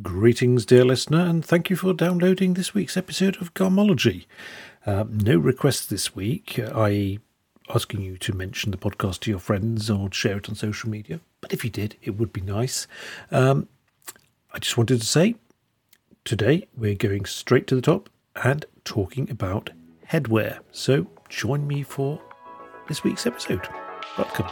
Greetings, dear listener, and thank you for downloading this week's episode of Garmology. Uh, no requests this week, i.e., asking you to mention the podcast to your friends or share it on social media. But if you did, it would be nice. Um, I just wanted to say today we're going straight to the top and talking about headwear. So join me for this week's episode. Welcome.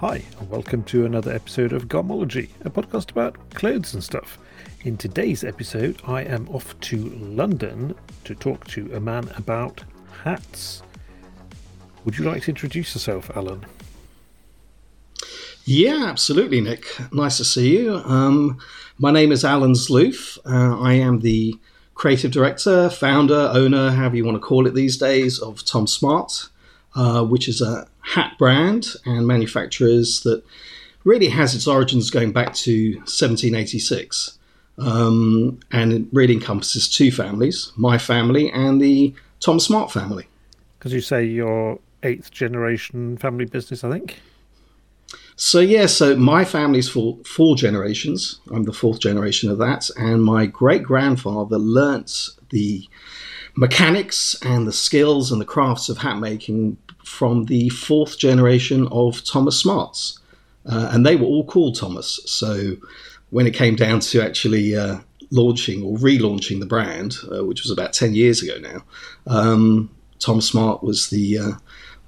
Hi, and welcome to another episode of Garmology, a podcast about clothes and stuff. In today's episode, I am off to London to talk to a man about hats. Would you like to introduce yourself, Allon? Yeah, absolutely, Nick. Nice to see you. Um, my name is Allon Zloof. Uh, I am the creative director, founder, owner, however you want to call it these days, of Tom Smarte, uh, which is a hat brand and manufacturers that really has its origins going back to 1786. Um, and it really encompasses two families my family and the Tom Smart family. Because you say your eighth generation family business, I think? So, yeah, so my family's for four generations. I'm the fourth generation of that. And my great grandfather learnt the mechanics and the skills and the crafts of hat making from the fourth generation of Thomas Smarts. Uh, and they were all called Thomas. So when it came down to actually uh, launching or relaunching the brand, uh, which was about 10 years ago now, um, Tom Smarte was the uh,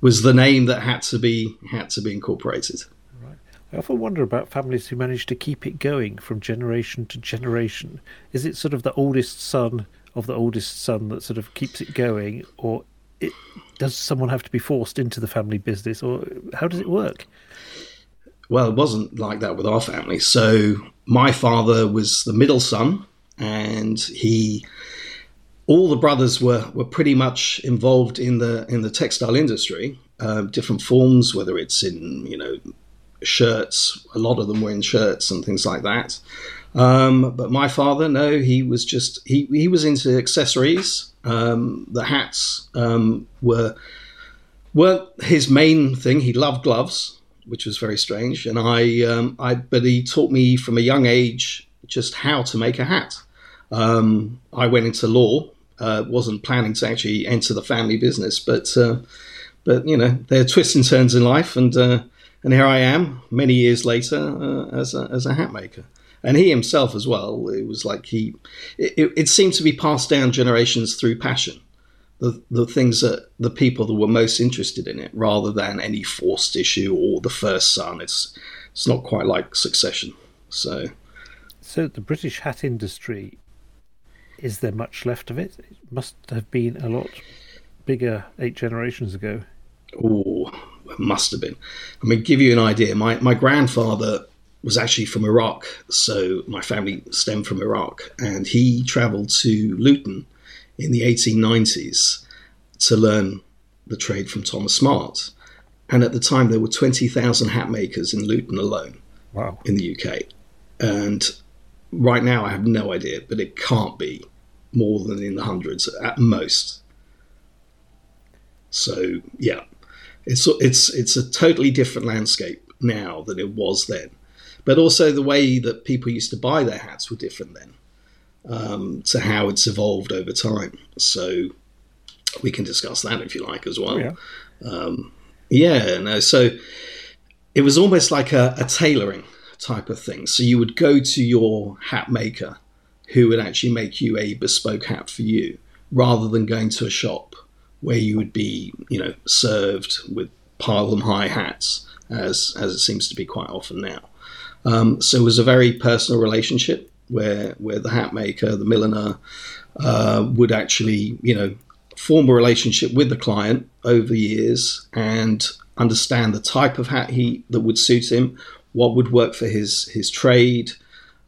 was the name that had to be had to be incorporated. Right. I often wonder about families who manage to keep it going from generation to generation. Is it sort of the oldest son of the oldest son that sort of keeps it going, or it, does someone have to be forced into the family business, or how does it work? Well, it wasn't like that with our family. So my father was the middle son, and he, all the brothers were were pretty much involved in the in the textile industry, uh, different forms, whether it's in you know shirts. A lot of them were in shirts and things like that. Um, but my father, no, he was just he he was into accessories. Um, the hats um, were weren't his main thing. He loved gloves, which was very strange. And I, um, I but he taught me from a young age just how to make a hat. Um, I went into law. Uh, wasn't planning to actually enter the family business, but uh, but you know there are twists and turns in life, and uh, and here I am many years later uh, as a, as a hat maker and he himself as well. It was like he, it, it seemed to be passed down generations through passion. The, the things that the people that were most interested in it, rather than any forced issue or the first son. It's it's not quite like Succession. So, so the British hat industry, is there much left of it? It must have been a lot bigger eight generations ago. Oh, must have been. I mean, give you an idea. My my grandfather was actually from Iraq, so my family stemmed from Iraq, and he travelled to Luton in the 1890s to learn the trade from Thomas Smart. And at the time, there were 20,000 hat makers in Luton alone wow. in the UK. And right now, I have no idea, but it can't be more than in the hundreds at most. So, yeah, it's, it's, it's a totally different landscape now than it was then but also the way that people used to buy their hats were different then um, to how it's evolved over time. So we can discuss that if you like as well. Oh, yeah. Um, yeah, no, so it was almost like a, a tailoring type of thing. So you would go to your hat maker who would actually make you a bespoke hat for you rather than going to a shop where you would be, you know, served with pile them high hats as as it seems to be quite often now. Um, so it was a very personal relationship where where the hat maker, the milliner, uh, would actually you know form a relationship with the client over years and understand the type of hat he that would suit him, what would work for his his trade,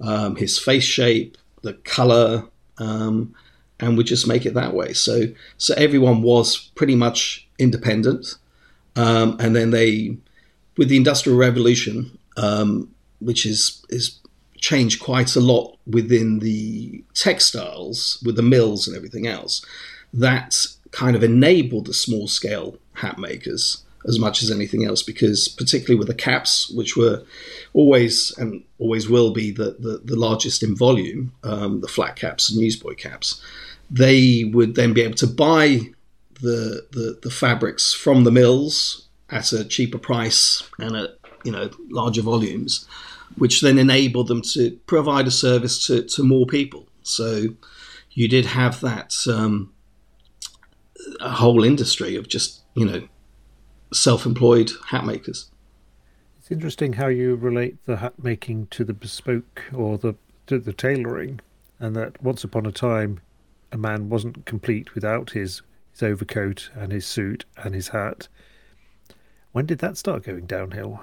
um, his face shape, the color, um, and would just make it that way. So so everyone was pretty much independent, um, and then they, with the industrial revolution, um, which is is changed quite a lot within the textiles with the mills and everything else. That kind of enabled the small scale hat makers as much as anything else because particularly with the caps, which were always and always will be the, the, the largest in volume, um, the flat caps and newsboy caps, they would then be able to buy the, the, the fabrics from the mills at a cheaper price and at you know larger volumes, which then enabled them to provide a service to, to more people. So you did have that um, a whole industry of just you know self-employed hat makers. It's interesting how you relate the hat making to the bespoke or the to the tailoring, and that once upon a time, a man wasn't complete without his his overcoat and his suit and his hat. When did that start going downhill?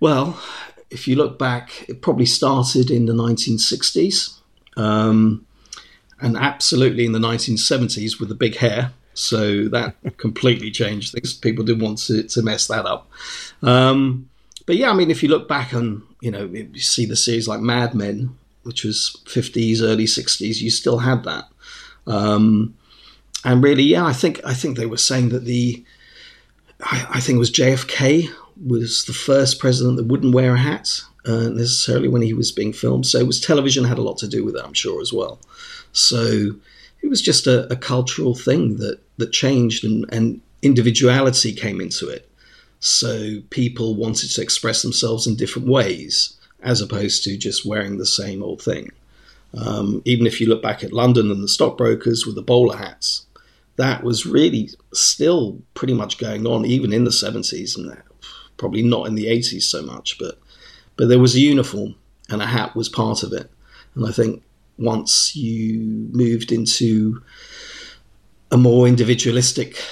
Well, if you look back, it probably started in the 1960s, um, and absolutely in the 1970s with the big hair. So that completely changed things. People didn't want to, to mess that up. Um, but yeah, I mean, if you look back and, you know, you see the series like Mad Men, which was 50s, early 60s, you still had that. Um, and really, yeah, I think I think they were saying that the, I, I think it was JFK was the first president that wouldn't wear a hat uh, necessarily when he was being filmed. So it was television had a lot to do with it, I'm sure as well. So it was just a, a cultural thing that that changed and, and individuality came into it. So people wanted to express themselves in different ways as opposed to just wearing the same old thing. Um, even if you look back at London and the stockbrokers with the bowler hats, that was really still pretty much going on, even in the 70s, and probably not in the 80s so much. But but there was a uniform, and a hat was part of it. And I think once you moved into a more individualistic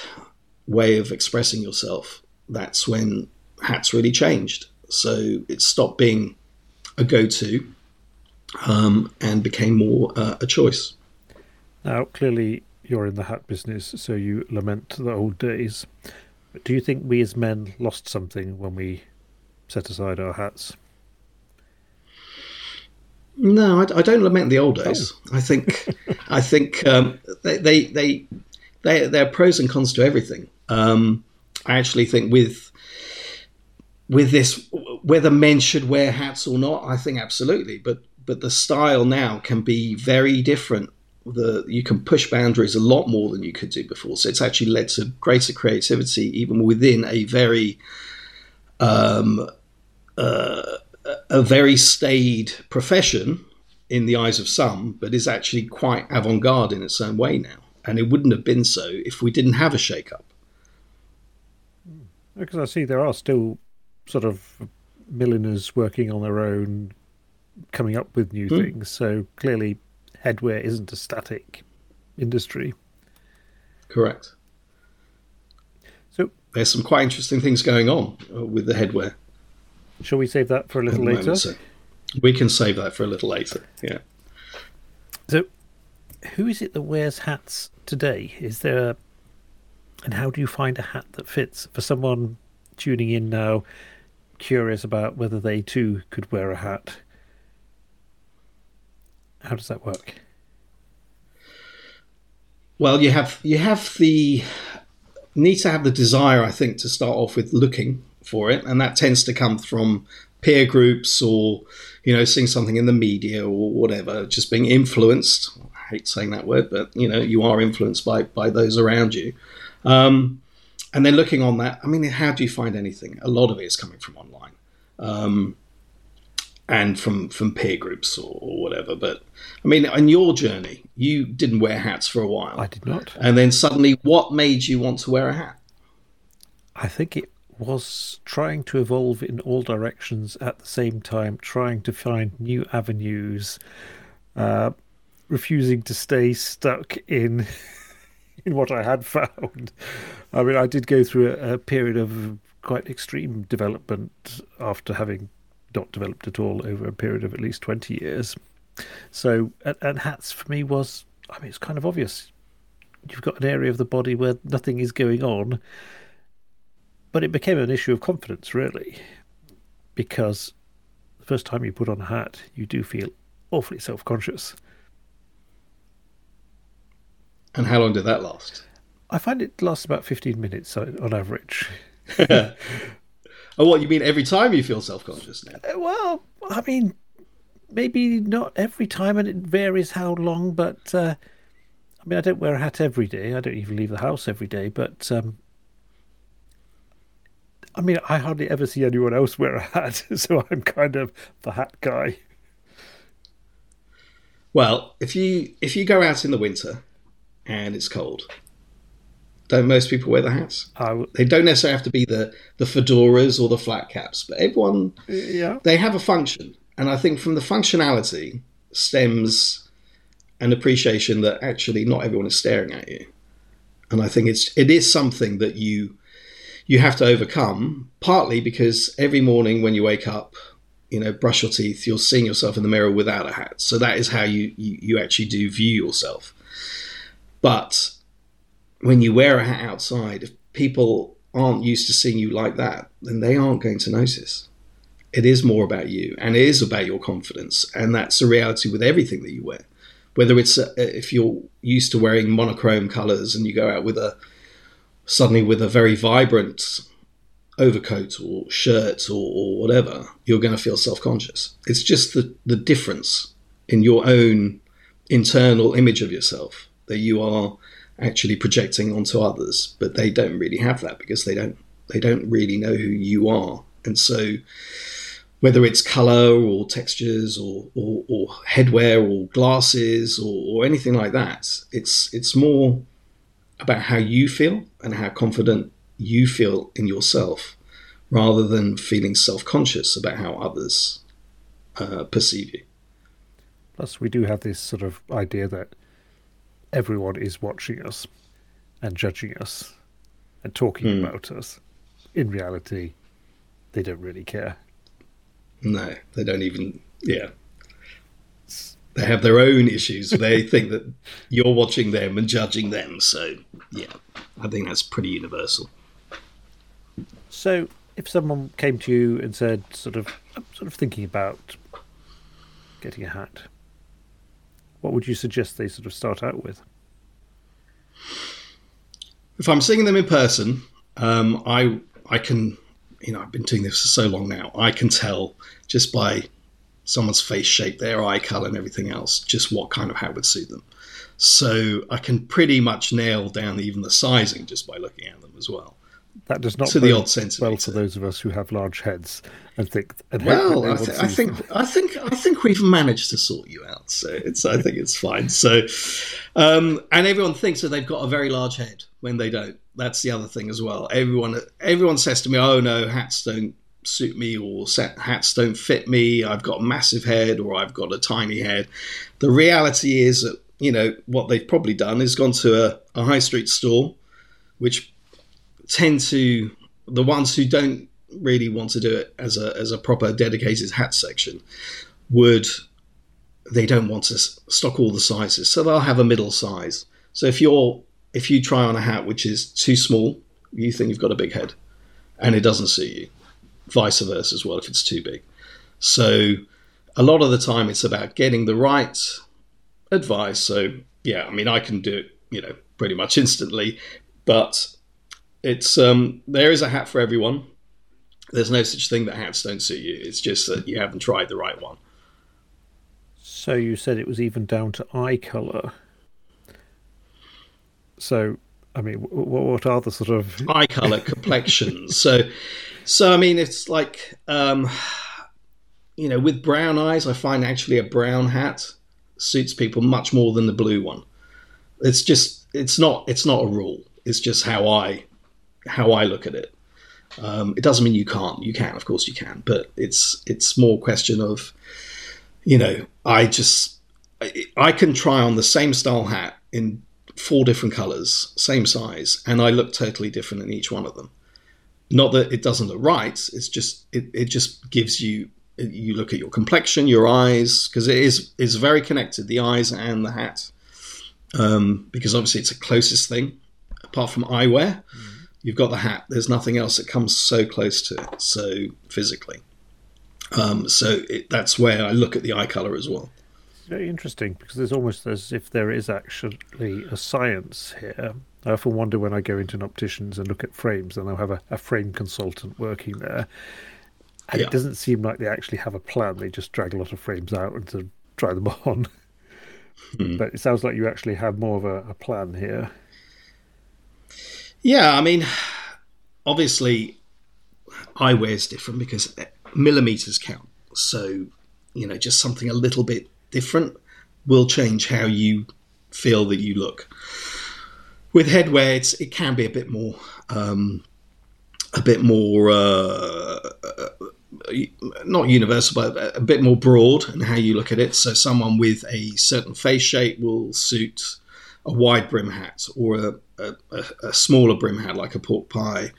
way of expressing yourself, that's when hats really changed. So it stopped being a go to um, and became more uh, a choice. Now, clearly, you're in the hat business, so you lament the old days. But do you think we as men lost something when we set aside our hats? No, I, I don't lament the old days. Oh. I think, I think um, they, they, they, they, there are pros and cons to everything. Um, I actually think with with this, whether men should wear hats or not, I think absolutely. But but the style now can be very different. The you can push boundaries a lot more than you could do before. So it's actually led to greater creativity, even within a very um, uh, a very staid profession in the eyes of some, but is actually quite avant garde in its own way now. And it wouldn't have been so if we didn't have a shake up. Because I see there are still sort of milliners working on their own, coming up with new mm. things. So clearly, headwear isn't a static industry. Correct. So there's some quite interesting things going on uh, with the headwear. Shall we save that for a little later? Moment, so we can save that for a little later. Yeah. So, who is it that wears hats today? Is there, a, and how do you find a hat that fits for someone tuning in now, curious about whether they too could wear a hat? How does that work? Well, you have you have the need to have the desire, I think, to start off with looking for it, and that tends to come from peer groups or you know seeing something in the media or whatever, just being influenced. I hate saying that word, but you know you are influenced by by those around you. Um, and then looking on that, I mean, how do you find anything? A lot of it is coming from online. Um, and from from peer groups or, or, whatever. But I mean, on your journey, you didn't wear hats for a while. I did not. And then suddenly, what made you want to wear a hat? I think it was trying to evolve in all directions at the same time, trying to find new avenues, uh, refusing to stay stuck in. in what I had found, I mean, I did go through a, a period of quite extreme development after having not developed at all over a period of at least 20 years. So, and, and hats for me was, I mean, it's kind of obvious. You've got an area of the body where nothing is going on, but it became an issue of confidence, really, because the first time you put on a hat, you do feel awfully self conscious. And how long did that last? I find it lasts about 15 minutes on on average. oh, what you mean? Every time you feel self-conscious now? Uh, Well, I mean, maybe not every time, and it varies how long. But uh, I mean, I don't wear a hat every day. I don't even leave the house every day. But um, I mean, I hardly ever see anyone else wear a hat, so I'm kind of the hat guy. Well, if you if you go out in the winter and it's cold, don't most people wear the hats? W- They don't necessarily have to be the the fedoras or the flat caps, but everyone yeah, they have a function, and I think from the functionality stems an appreciation that actually not everyone is staring at you, and I think it's it is something that you you have to overcome. Partly because every morning when you wake up, you know, brush your teeth, you're seeing yourself in the mirror without a hat, so that is how you you, you actually do view yourself. But when you wear a hat outside, if people aren't used to seeing you like that, then they aren't going to notice. It is more about you and it is about your confidence and that's the reality with everything that you wear. Whether it's uh if you're used to wearing monochrome colors and you go out with a suddenly with a very vibrant overcoat or shirt or, or whatever you're going to feel self-conscious. It's just the, the difference in your own internal image of yourself that you are actually projecting onto others but they don't really have that because they don't they don't really know who you are and so whether it's color or textures or, or, or headwear or glasses or, or anything like that. It's it's more about how you feel and how confident you feel in yourself, rather than feeling self-conscious about how others uh, perceive you. plus we do have this sort of idea that everyone is watching us and judging us and talking Hmm. about us. In reality, they don't really care. No, they don't even. Yeah, they have their own issues. They think that you're watching them and judging them. So yeah, I think that's pretty universal. So, if someone came to you and said, sort of, I'm sort of thinking about getting a hat, what would you suggest they sort of start out with? If I'm seeing them in person, um, I I can, you know, I've been doing this for so long now. I can tell just by someone's face shape, their eye color, and everything else, just what kind of hat would suit them. So I can pretty much nail down even the sizing just by looking at them as well. That does not To the odd centimetre. well for those of us who have large heads and think. And Well, I, th- I think. I think I think we've managed to sort you out. So it's I think it's fine. So, um, and everyone thinks that they've got a very large head when they don't. That's the other thing as well. Everyone everyone says to me, "Oh no, hats don't suit me," or "Set- "Hats don't fit me." I've got a massive head, or I've got a tiny head. The reality is that you know what they've probably done is gone to a, a high street store, which tend to the ones who don't really want to do it as a as a proper dedicated hat section would they don't want to stock all the sizes. So they'll have a middle size. So if you're if you try on a hat which is too small you think you've got a big head and it doesn't suit you. Vice versa as well if it's too big. So a lot of the time it's about getting the right advice. So yeah i mean i can do it you know pretty much instantly but it's um, there is a hat for everyone. There's no such thing that hats don't suit you. It's just that you haven't tried the right one. So you said it was even down to eye colour. So, I mean, w- w- what are the sort of Eye color, complexion. So, so I mean, it's like um, you know, with brown eyes, I find actually a brown hat suits people much more than the blue one. It's just it's not it's not a rule. It's just how I how I look at it. Um, it doesn't mean you can't. You can, of course, you can, but it's it's more question of, you know, I just I, I can try on the same style hat in four different colors, same size, and I look totally different in each one of them. Not that it doesn't look right. It's just it, it just gives you you look at your complexion, your eyes, because it is is very connected, the eyes and the hat, um, because obviously it's the closest thing apart from eyewear you've got the hat. There's nothing else that comes so close to it, so physically. Um, so it, that's where I look at the eye color as well. very interesting because there's almost as if there is actually a science here I often wonder when I go into an optician's and look at frames, and I'll have a, a frame consultant working there, and Yeah. it doesn't seem like they actually have a plan. They just drag a lot of frames out and to try them on. Hmm. But it sounds like you actually have more of a, a plan here. Yeah, I mean, obviously, eyewear is different because millimeters count. So, you know, just something a little bit different will change how you feel that you look. With headwear, it's, it can be a bit more, um, a bit more, uh, not universal, but a bit more broad in how you look at it. So, someone with a certain face shape will suit a wide brim hat or a, a, a, smaller brim hat like a pork pie,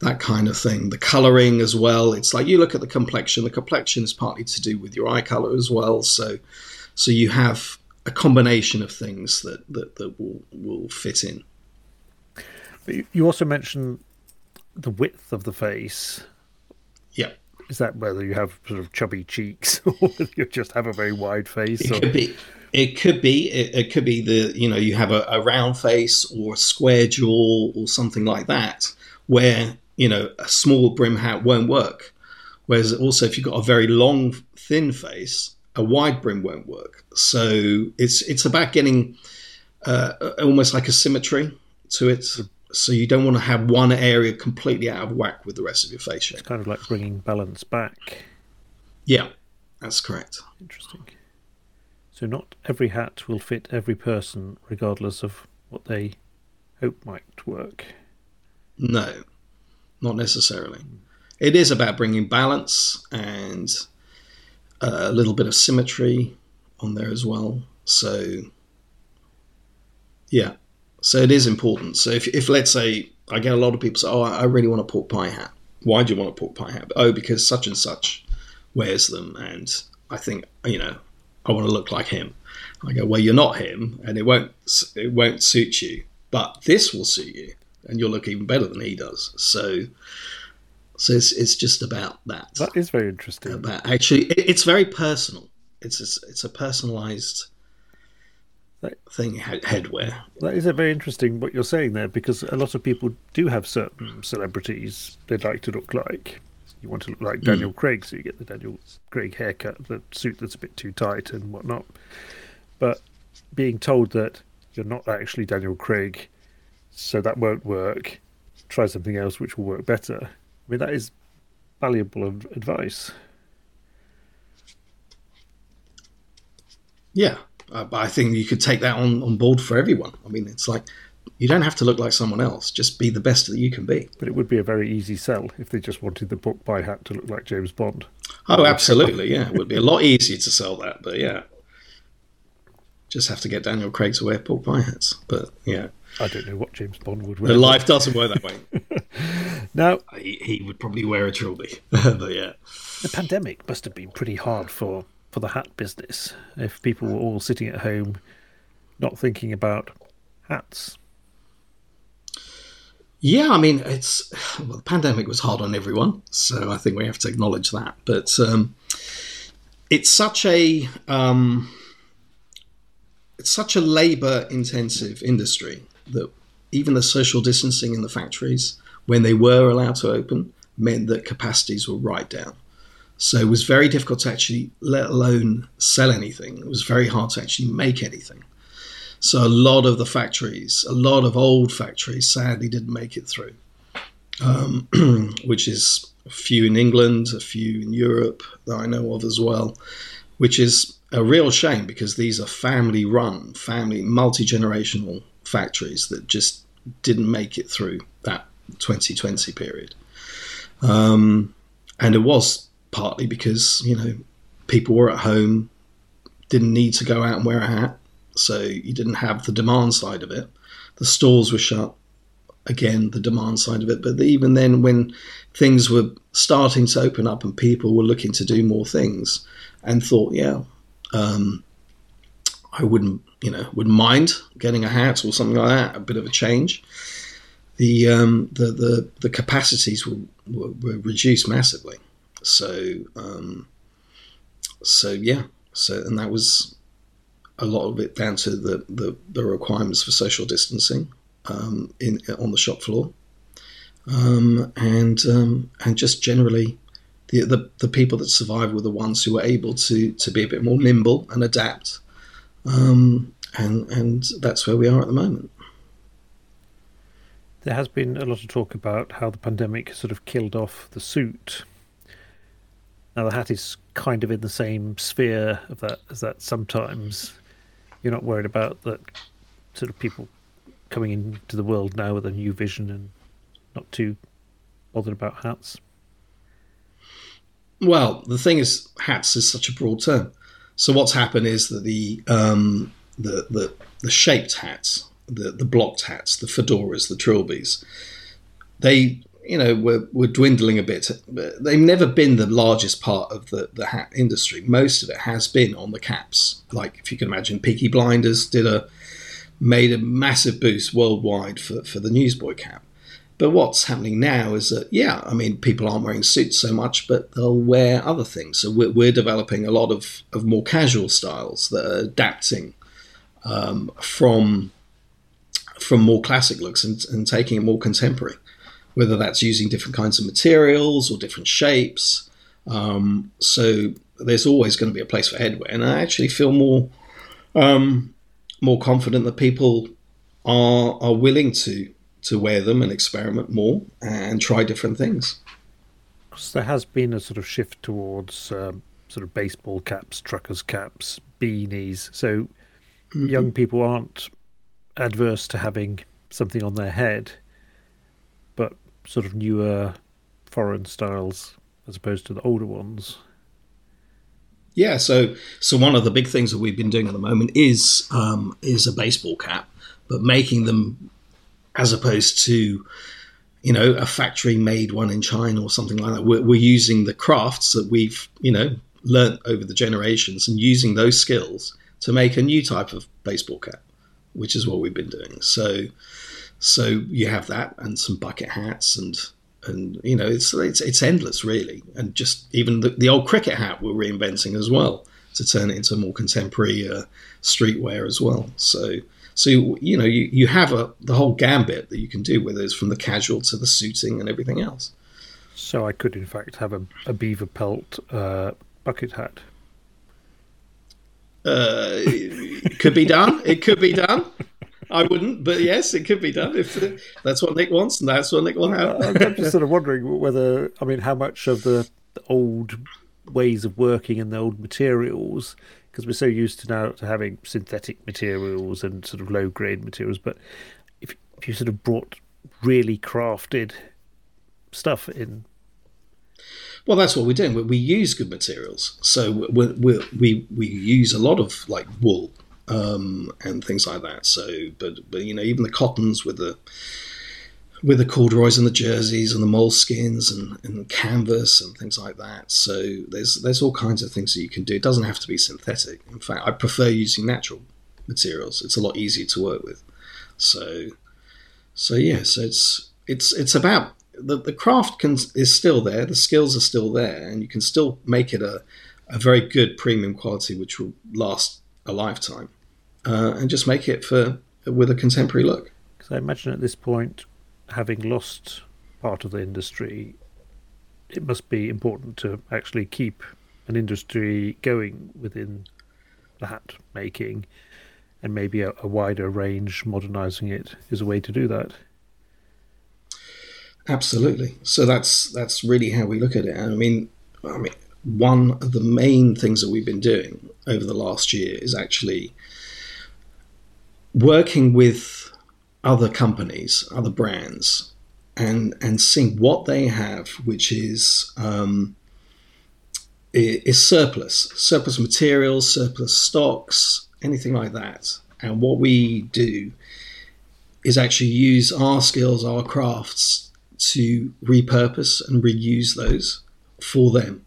that kind of thing. The colouring as well. It's like you look at the complexion. The complexion is partly to do with your eye colour as well. So, so you have a combination of things that that, that will will fit in. But you- you also mentioned the width of the face. Yeah. Is that whether you have sort of chubby cheeks or you just have a very wide face? It Or, could be. It could be. It, it could be the you know you have a, a round face or a square jaw or something like that, where you know a small brim hat won't work. Whereas also if you've got a very long thin face, a wide brim won't work. So it's it's about getting uh, almost like a symmetry to it. So you don't want to have one area completely out of whack with the rest of your face shape. it's kind of like bringing balance back. Yeah, that's correct. Interesting. So not every hat will fit every person, regardless of what they hope might work. No, not necessarily. It is about bringing balance and a little bit of symmetry on there as well. So, yeah, so it is important. So if, if let's say I get a lot of people say, "Oh, I really want a pork pie hat." Why do you want a pork pie hat? Oh, because such and such wears them, and I think you know I want to look like him. I go, well, you're not him, and it won't it won't suit you, but this will suit you, and you'll look even better than he does. So, so it's, it's just about that. That is very interesting. About actually, it, it's very personal. It's a, it's a personalized Right. thing, head, headwear. That is a very interesting what you're saying there, because a lot of people do have certain celebrities they'd like to look like. You want to look like Daniel Craig, so you get the Daniel Craig haircut, the suit that's a bit too tight and whatnot. But being told that you're not actually Daniel Craig, so that won't work, try something else which will work better. I mean, that is valuable advice. Yeah, uh, but I think you could take that on, on board for everyone. I mean, it's like you don't have to look like someone else; just be the best that you can be. But it would be a very easy sell if they just wanted the pork pie hat to look like James Bond. Oh, absolutely. Yeah, it would be a lot easier to sell that, but yeah, just have to get Daniel Craig to wear pork pie hats. But yeah, I don't know what James Bond would the wear. life doesn't work that way. Now, he, he would probably wear a trilby, but yeah. the pandemic must have been pretty hard for, for the hat business if people were all sitting at home not thinking about hats. Yeah, I mean, it's well, the pandemic was hard on everyone, so I think we have to acknowledge that. But um, it's such a um, it's such a labour-intensive industry that even the social distancing in the factories, when they were allowed to open, meant that capacities were right down. So it was very difficult to actually, let alone sell anything. It was very hard to actually make anything. So a lot of the factories, a lot of old factories, sadly didn't make it through. Um, which is a few in England, a few in Europe that I know of as well, which is a real shame because these are family-run, family multi-generational factories that just didn't make it through that 2020 period. Um, and it was partly because you know people were at home, didn't need to go out and wear a hat so you didn't have the demand side of it. The stores were shut. Again, the demand side of it. But even then, when things were starting to open up and people were looking to do more things, and thought, yeah, um, I wouldn't, you know, wouldn't mind getting a hat or something like that, a bit of a change. The um, the, the the capacities were, were, were reduced massively. So um, so yeah, so and that was a lot of it down to the, the, the requirements for social distancing. um, in on the shop floor, um, and um, and just generally. The, the, the people that survived were the ones who were able to, to be a bit more nimble and adapt, um, and and that's where we are at the moment. There has been a lot of talk about how the pandemic sort of killed off the suit. Now the hat is kind of in the same sphere of that as that sometimes. You're not worried about that sort of people coming into the world now with a new vision and not too bothered about hats. Well, the thing is, hats is such a broad term. So what's happened is that the um, the, the the shaped hats the, the blocked hats, the fedoras, the trilbies, they you know were, were dwindling a bit. They've never been the largest part of the, the hat industry. Most of it has been on the caps. Like if you can imagine, Peaky Blinders did a made a massive boost worldwide for, for the newsboy cap. But what's happening now is that, yeah, I mean, people aren't wearing suits so much, but they'll wear other things. So we're, we're developing a lot of, of more casual styles that are adapting um, from from more classic looks and, and taking it more contemporary, whether that's using different kinds of materials or different shapes. Um, so there's always going to be a place for headwear, and I actually feel more um, more confident that people are are willing to to wear them and experiment more and try different things. Because There has been a sort of shift towards um, sort of baseball caps, truckers' caps, beanies. So mm-hmm. young people aren't adverse to having something on their head, sort of newer foreign styles as opposed to the older ones. Yeah, so so one of the big things that we've been doing at the moment is um, is a baseball cap, but making them as opposed to you know a factory made one in China or something like that. We're, we're using the crafts that we've you know learnt over the generations and using those skills to make a new type of baseball cap which is what we've been doing. So, so you have that and some bucket hats and and you know it's it's it's endless really, and just even the, the old cricket hat we're reinventing as well to turn it into more contemporary uh, streetwear as well. So. So you know you, you have a the whole gambit that you can do, whether it's from the casual to the suiting and everything else. So I could in fact have a, a beaver pelt uh, bucket hat uh, it could be done. It could be done. I wouldn't, but yes, it could be done if uh, that's what Nick wants, and that's what Nick will have. I'm just sort of wondering whether, I mean, how much of the, the old ways of working and the old materials, because we're so used to now to having synthetic materials and sort of low grade materials, but if if you sort of brought really crafted stuff in well, that's what we're doing. We, we use good materials, so we we we we use a lot of like wool um, and things like that. So, but but you know, even the cottons with the with the corduroys and the jerseys and the moleskins and, and canvas and things like that. So there's there's all kinds of things that you can do. It doesn't have to be synthetic. In fact, I prefer using natural materials. It's a lot easier to work with. So so yeah, so it's it's it's about the, the craft can, is still there, the skills are still there, and you can still make it a, a very good premium quality which will last a lifetime, uh, and just make it for with a contemporary look. Because I imagine at this point, having lost part of the industry, it must be important to actually keep an industry going within the hat making, and maybe a, a wider range, modernizing it is a way to do that. Absolutely. So that's that's really how we look at it. I mean, I mean, one of the main things that we've been doing over the last year is actually working with other companies, other brands, and and seeing what they have, which is um, is surplus, surplus materials, surplus stocks, anything like that. And what we do is actually use our skills, our crafts to repurpose and reuse those for them.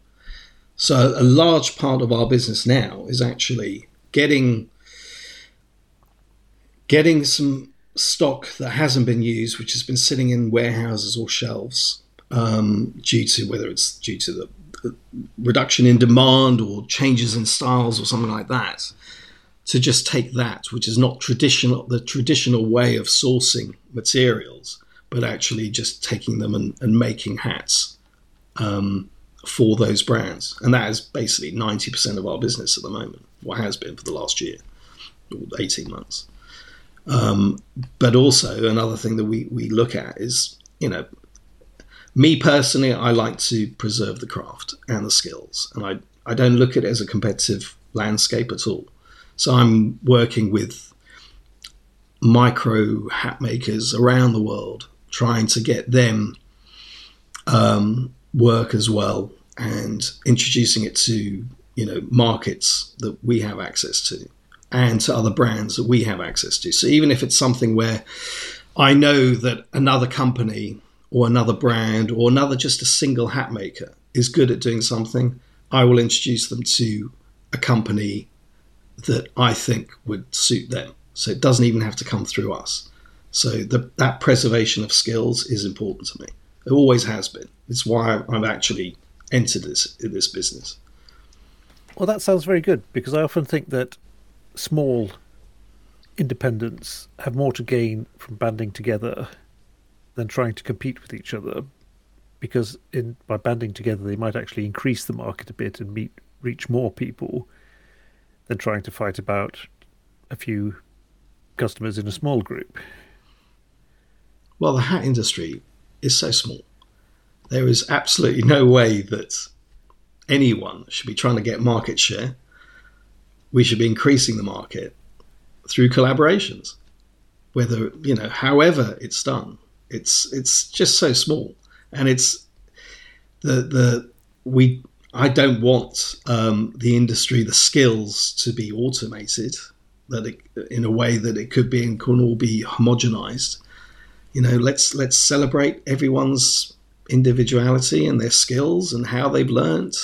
So a large part of our business now is actually getting getting some stock that hasn't been used, which has been sitting in warehouses or shelves, um, due to whether it's due to the reduction in demand or changes in styles or something like that, to just take that, which is not traditional, the traditional way of sourcing materials, but actually just taking them and, and making hats um, for those brands. And that is basically 90% of our business at the moment, what has been for the last year, 18 months. Um, but also, another thing that we, we look at is, you know, me personally, I like to preserve the craft and the skills, and I, I don't look at it as a competitive landscape at all. So I'm working with micro hat makers around the world, trying to get them um, work as well and introducing it to you know markets that we have access to and to other brands that we have access to. So even if it's something where I know that another company or another brand or another just a single hat maker is good at doing something, I will introduce them to a company that I think would suit them. So it doesn't even have to come through us. So the, that preservation of skills is important to me. It always has been. It's why I've actually entered this this business. Well, that sounds very good because I often think that small independents have more to gain from banding together than trying to compete with each other because in by banding together they might actually increase the market a bit and meet reach more people than trying to fight about a few customers in a small group. Well, the hat industry is so small. There is absolutely no way that anyone should be trying to get market share. We should be increasing the market through collaborations. Whether, you know, however it's done. It's it's just so small. And it's the the we I don't want um, the industry, the skills to be automated that it, in a way that it could be and can all be homogenized. You know, let's let's celebrate everyone's individuality and their skills and how they've learned,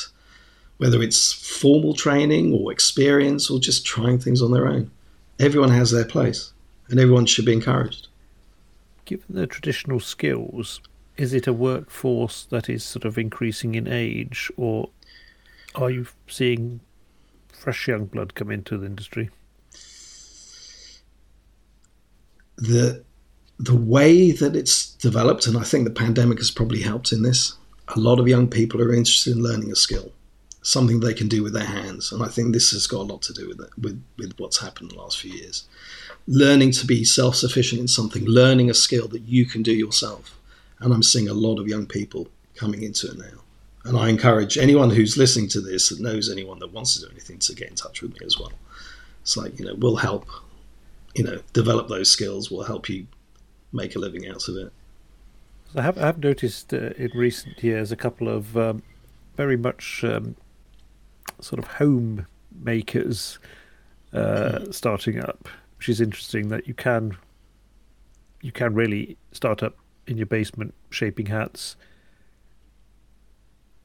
whether it's formal training or experience or just trying things on their own. Everyone has their place, and everyone should be encouraged. Given the traditional skills, is it a workforce that is sort of increasing in age, or are you seeing fresh young blood come into the industry? The the way that it's developed, and I think the pandemic has probably helped in this. A lot of young people are interested in learning a skill, something they can do with their hands, and I think this has got a lot to do with it, with with what's happened in the last few years. Learning to be self-sufficient in something, learning a skill that you can do yourself, and I'm seeing a lot of young people coming into it now. And I encourage anyone who's listening to this that knows anyone that wants to do anything to get in touch with me as well. It's like, you know, we'll help, you know, develop those skills. We'll help you make a living out of it. I have, I have noticed uh, in recent years a couple of um, very much um, sort of home makers uh, mm. starting up, which is interesting that you can you can really start up in your basement shaping hats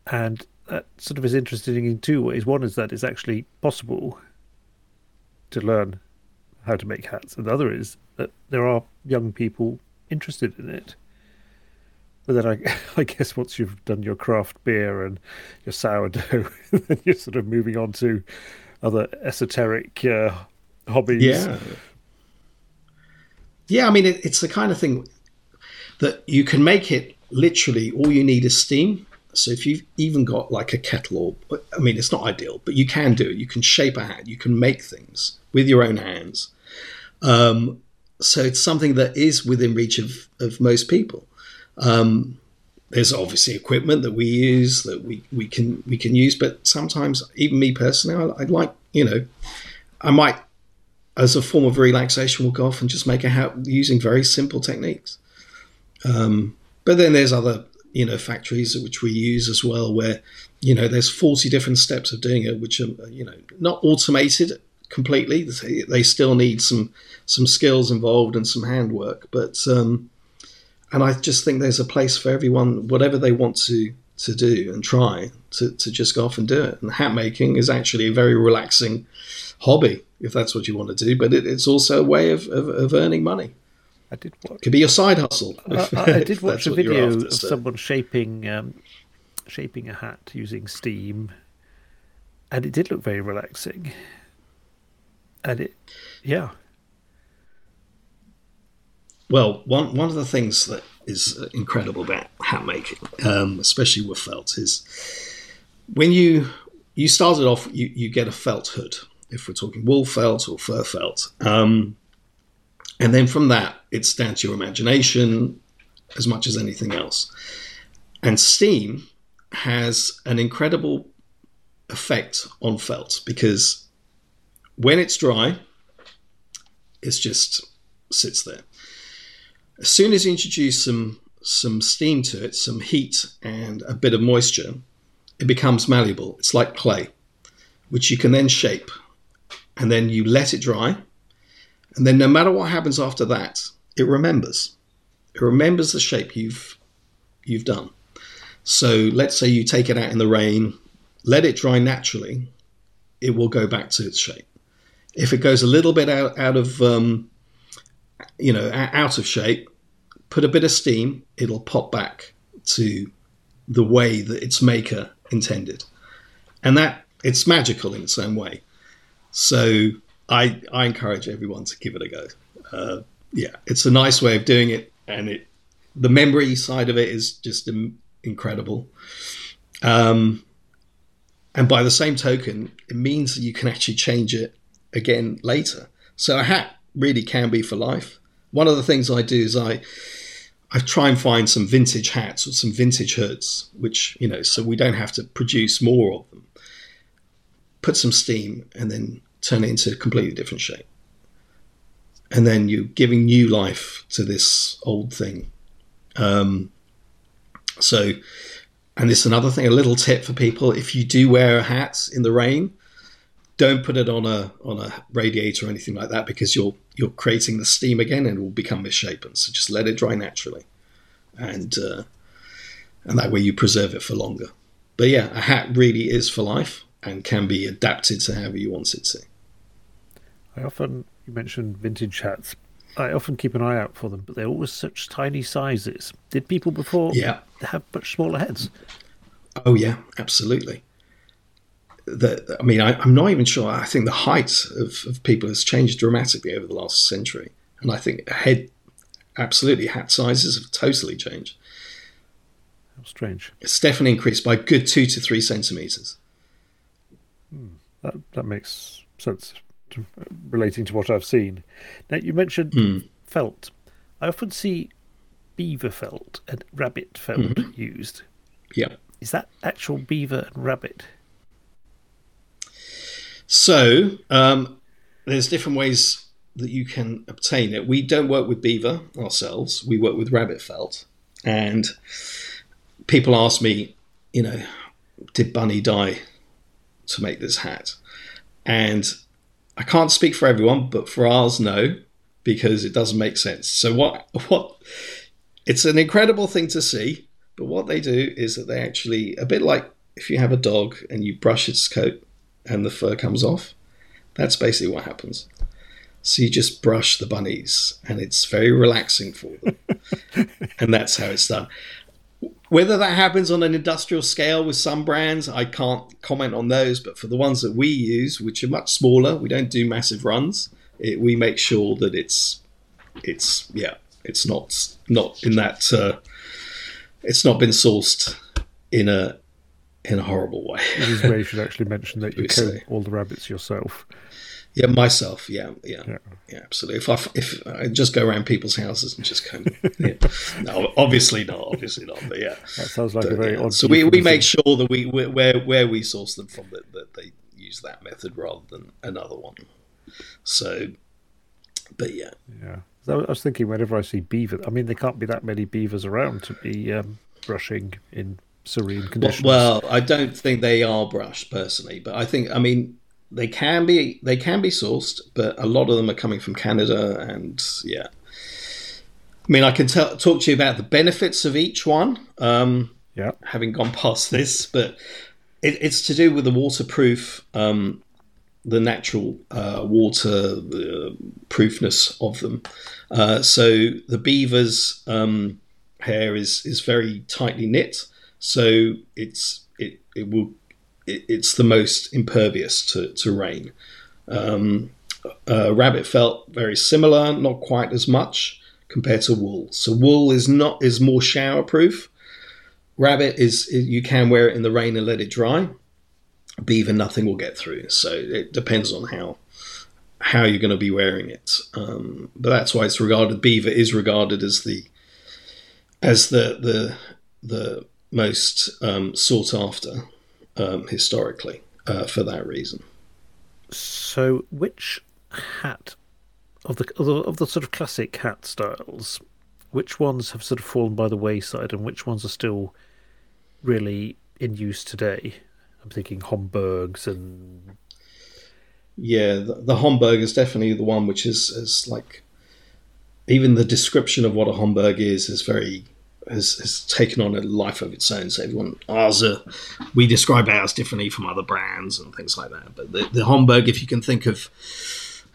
and that sort of is interesting in two ways. One is that it's actually possible to learn how to make hats, and the other is that there are young people interested in it. But then I, I guess once you've done your craft beer and your sourdough, then you're sort of moving on to other esoteric uh, hobbies. Yeah. Yeah, I mean, it, it's the kind of thing that you can make it literally all you need is steam so if you've even got like a kettle, or I mean, it's not ideal, but you can do it. You can shape a hat. You can make things with your own hands. Um, so it's something that is within reach of, of most people. Um, there's obviously equipment that we use that we, we can we can use, but sometimes even me personally, I, I like you know, I might as a form of relaxation go off and just make a hat using very simple techniques. Um, but then there's other you know factories which we use as well where you know there's 40 different steps of doing it which are you know not automated completely they still need some some skills involved and some handwork but um and i just think there's a place for everyone whatever they want to to do and try to, to just go off and do it and hat making is actually a very relaxing hobby if that's what you want to do but it, it's also a way of, of, of earning money I did watch. Could be your side hustle. I, I, I did watch a video after, of so. someone shaping um, shaping a hat using steam, and it did look very relaxing. and it, yeah. Well, one one of the things that is incredible about hat making, um, especially with felt, is when you you started off, you, you get a felt hood. If we're talking wool felt or fur felt, um, and then from that, it's down to your imagination as much as anything else. And steam has an incredible effect on felt because when it's dry, it just sits there. As soon as you introduce some some steam to it, some heat and a bit of moisture, it becomes malleable. It's like clay, which you can then shape. And then you let it dry. And then no matter what happens after that, it remembers. It remembers the shape you've you've done. So let's say you take it out in the rain, let it dry naturally, it will go back to its shape. If it goes a little bit out, out of um, you know out of shape, put a bit of steam, it'll pop back to the way that its maker intended, and that it's magical in its own way. So I I encourage everyone to give it a go. Uh, yeah, it's a nice way of doing it, and it the memory side of it is just incredible. Um, and by the same token, it means that you can actually change it again later. So a hat really can be for life. One of the things I do is I I try and find some vintage hats or some vintage hoods, which you know, so we don't have to produce more of them. Put some steam and then turn it into a completely different shape. And then you're giving new life to this old thing. Um, so, and it's another thing, a little tip for people: if you do wear a hat in the rain, don't put it on a on a radiator or anything like that because you're you're creating the steam again and it will become misshapen. So just let it dry naturally, and uh, and that way you preserve it for longer. But yeah, a hat really is for life and can be adapted to however you want it to. I often you mentioned vintage hats. I often keep an eye out for them, but they're always such tiny sizes. Did people before yeah. have much smaller heads? Oh yeah, absolutely. The, I mean, I, am not even sure. I think the height of, of people has changed dramatically over the last century, and I think head, absolutely, hat sizes have totally changed. How strange! It's definitely increased by good two to three centimeters. Hmm. That that makes sense to, relating to what I've seen. Now, you mentioned mm. felt. I often see beaver felt and rabbit felt mm-hmm. used. Yeah. Is that actual beaver and rabbit? So, um, there's different ways that you can obtain it. We don't work with beaver ourselves, we work with rabbit felt. And people ask me, you know, did Bunny die to make this hat? And I can't speak for everyone, but for ours, no, because it doesn't make sense. So what what it's an incredible thing to see, but what they do is that they actually a bit like if you have a dog and you brush its coat and the fur comes off, that's basically what happens. So you just brush the bunnies and it's very relaxing for them. and that's how it's done. Whether that happens on an industrial scale with some brands, I can't comment on those. But for the ones that we use, which are much smaller, we don't do massive runs. It, we make sure that it's it's yeah, it's not not in that uh, it's not been sourced in a in a horrible way. This is where you should actually mention that you kill all the rabbits yourself. Yeah, myself. Yeah, yeah, yeah, yeah, absolutely. If I if I just go around people's houses and just go, yeah. no, obviously not, obviously not. But yeah, that sounds like but, a very yeah. odd. So we, we make sure that we where where we source them from that, that they use that method rather than another one. So, but yeah, yeah. So I was thinking whenever I see beaver, I mean there can't be that many beavers around to be um, brushing in serene conditions. Well, well, I don't think they are brushed personally, but I think I mean they can be they can be sourced, but a lot of them are coming from Canada, and yeah. I mean, I can tell, talk to you about the benefits of each one. Um, yeah, having gone past this, but it, it's to do with the waterproof, um, the natural uh, water the proofness of them. Uh, so the beaver's um, hair is is very tightly knit, so it's it it will it, it's the most impervious to, to rain. Um, Uh, rabbit felt very similar, not quite as much compared to wool. So wool is not is more shower proof. Rabbit is you can wear it in the rain and let it dry. Beaver, nothing will get through. So it depends on how how you're going to be wearing it. Um, but that's why it's regarded. Beaver is regarded as the as the the the most um, sought after um, historically uh, for that reason. So, which hat of the, of the of the sort of classic hat styles, which ones have sort of fallen by the wayside, and which ones are still really in use today? I'm thinking Homburgs and yeah, the, the Homburg is definitely the one which is is like even the description of what a Homburg is is very has, has taken on a life of its own. So everyone ours are, we describe ours differently from other brands and things like that. But the, the Homburg, if you can think of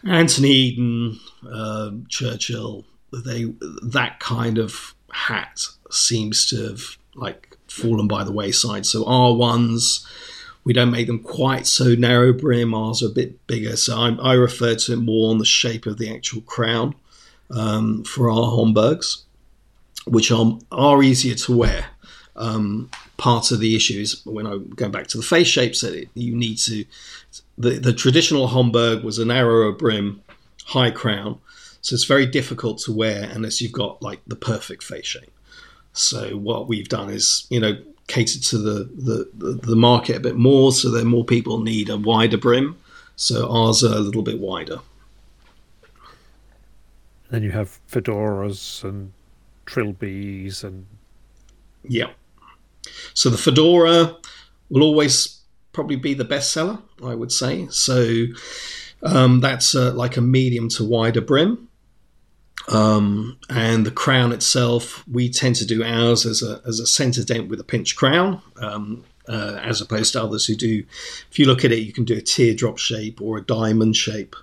Anthony Eden, uh, Churchill, they that kind of hat seems to have like fallen by the wayside. So our ones we don't make them quite so narrow brim. Ours are a bit bigger, so I, I refer to it more on the shape of the actual crown um, for our Homburgs, which are, are easier to wear. Um, part of the issue is when I go back to the face shapes that you need to. The, the traditional Homburg was a narrower brim, high crown, so it's very difficult to wear unless you've got like the perfect face shape. So what we've done is, you know, cater to the, the, the market a bit more, so that more people need a wider brim. So ours are a little bit wider. Then you have fedoras and trilbies and yeah. So the fedora will always probably be the best seller, I would say. So um, that's uh, like a medium to wider brim. Um, and the crown itself, we tend to do ours as a, as a center dent with a pinch crown, um, uh, as opposed to others who do. If you look at it, you can do a teardrop shape or a diamond shape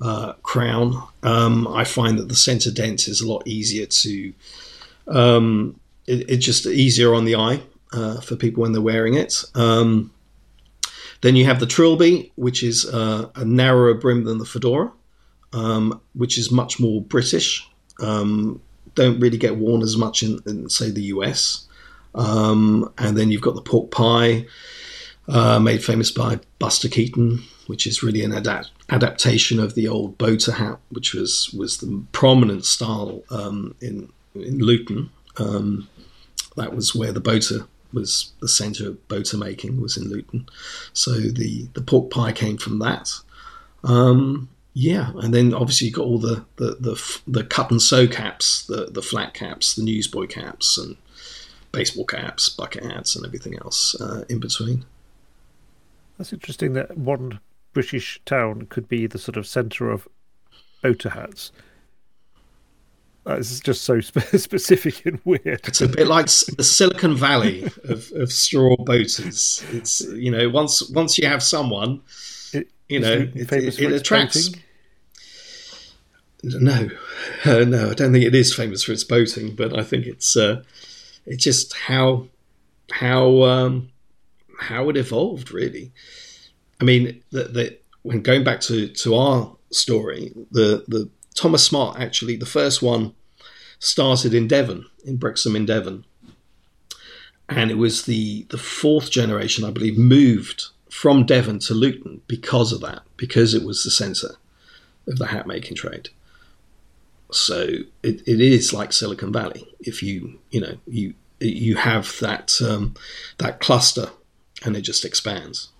uh, crown. Um, I find that the center dent is a lot easier to. Um, it, it's just easier on the eye uh, for people when they're wearing it. Um, then you have the trilby, which is uh, a narrower brim than the fedora um, which is much more British. Um, don't really get worn as much in, in say, the US. Um, and then you've got the pork pie, uh, made famous by Buster Keaton, which is really an adapt- adaptation of the old boater hat, which was was the prominent style um, in in Luton. Um, that was where the boater was the centre of boater making was in Luton. So the the pork pie came from that. Um, yeah, and then obviously you've got all the, the, the, the cut and sew caps, the, the flat caps, the newsboy caps, and baseball caps, bucket hats, and everything else uh, in between. That's interesting that one British town could be the sort of centre of boater hats. This is just so spe- specific and weird. It's a bit like the Silicon Valley of, of straw boaters. It's you know once once you have someone you know, it, it, it attracts. No, uh, no, I don't think it is famous for its boating, but I think it's uh, it's just how how um, how it evolved, really. I mean, the, the, when going back to, to our story, the the Thomas Smart actually the first one started in Devon, in Brixham in Devon, and it was the the fourth generation, I believe, moved from Devon to Luton because of that, because it was the centre of the hat making trade. So it, it is like Silicon Valley. If you you know you you have that um, that cluster, and it just expands.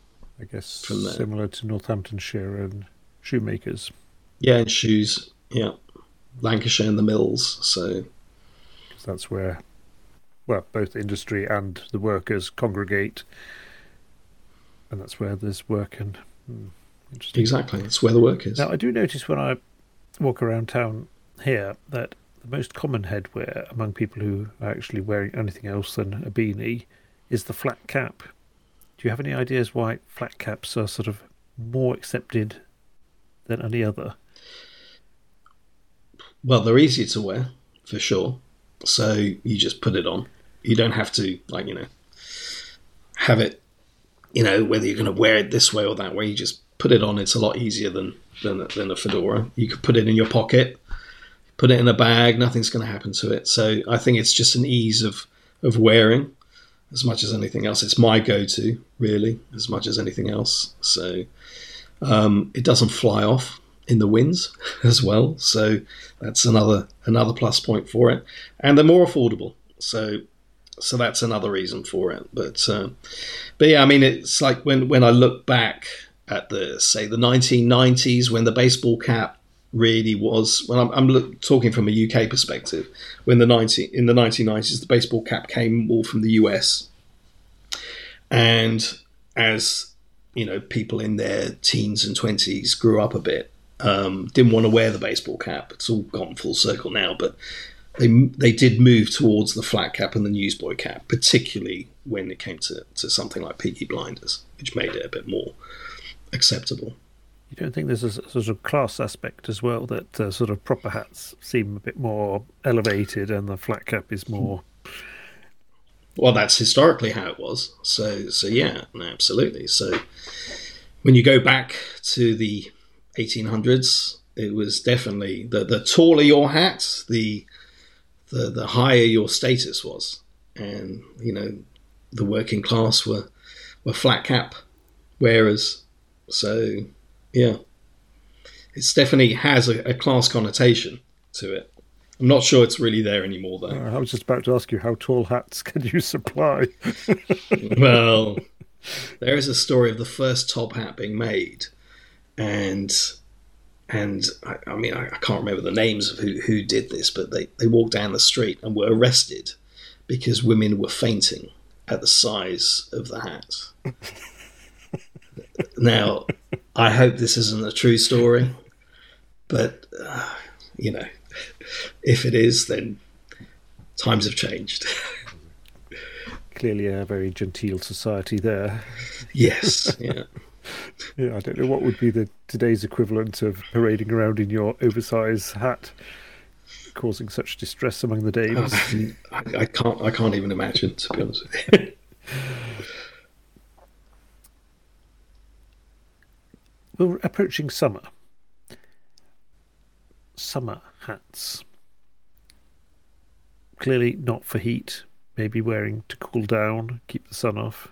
I guess from there. similar to Northamptonshire and shoemakers. Yeah, and shoes. Yeah, Lancashire and the mills. So that's where, well, both industry and the workers congregate and that's where there's work and hmm, exactly that's where the work is. Now I do notice when I walk around town here that the most common headwear among people who are actually wearing anything else than a beanie is the flat cap. Do you have any ideas why flat caps are sort of more accepted than any other? Well, they're easier to wear for sure. So you just put it on. You don't have to like you know have it you know, whether you're going to wear it this way or that way, you just put it on. It's a lot easier than than, than a fedora. You could put it in your pocket, put it in a bag. Nothing's going to happen to it. So I think it's just an ease of of wearing as much as anything else. It's my go-to, really, as much as anything else. So um, it doesn't fly off in the winds as well. So that's another another plus point for it, and they're more affordable. So so that's another reason for it. But uh, but yeah, I mean, it's like when when I look back at the say the 1990s when the baseball cap really was when I'm, I'm look, talking from a UK perspective when the 90 in the 1990s the baseball cap came all from the US and as you know people in their teens and 20s grew up a bit um, didn't want to wear the baseball cap it's all gone full circle now but they they did move towards the flat cap and the newsboy cap particularly when it came to, to something like Peaky Blinders which made it a bit more acceptable you don't think there's a sort of class aspect as well that uh, sort of proper hats seem a bit more elevated and the flat cap is more. Well, that's historically how it was. So, so yeah, absolutely. So, when you go back to the 1800s, it was definitely the the taller your hat, the the the higher your status was, and you know, the working class were were flat cap wearers. So yeah, it's definitely has a, a, class connotation to it. I'm not sure it's really there anymore, though. Uh, I was just about to ask you how tall hats can you supply? well, there is a story of the first top hat being made, and and I, I mean I, I, can't remember the names of who who did this, but they they walked down the street and were arrested because women were fainting at the size of the hat. now I hope this isn't a true story, but uh, you know, if it is, then times have changed. Clearly, a very genteel society there. Yes. Yeah. Yeah, I don't know what would be the today's equivalent of parading around in your oversized hat, causing such distress among the dames. I, I can't. I can't even imagine. To be honest with you. We're approaching summer. Summer hats. Clearly not for heat, maybe wearing to cool down, keep the sun off.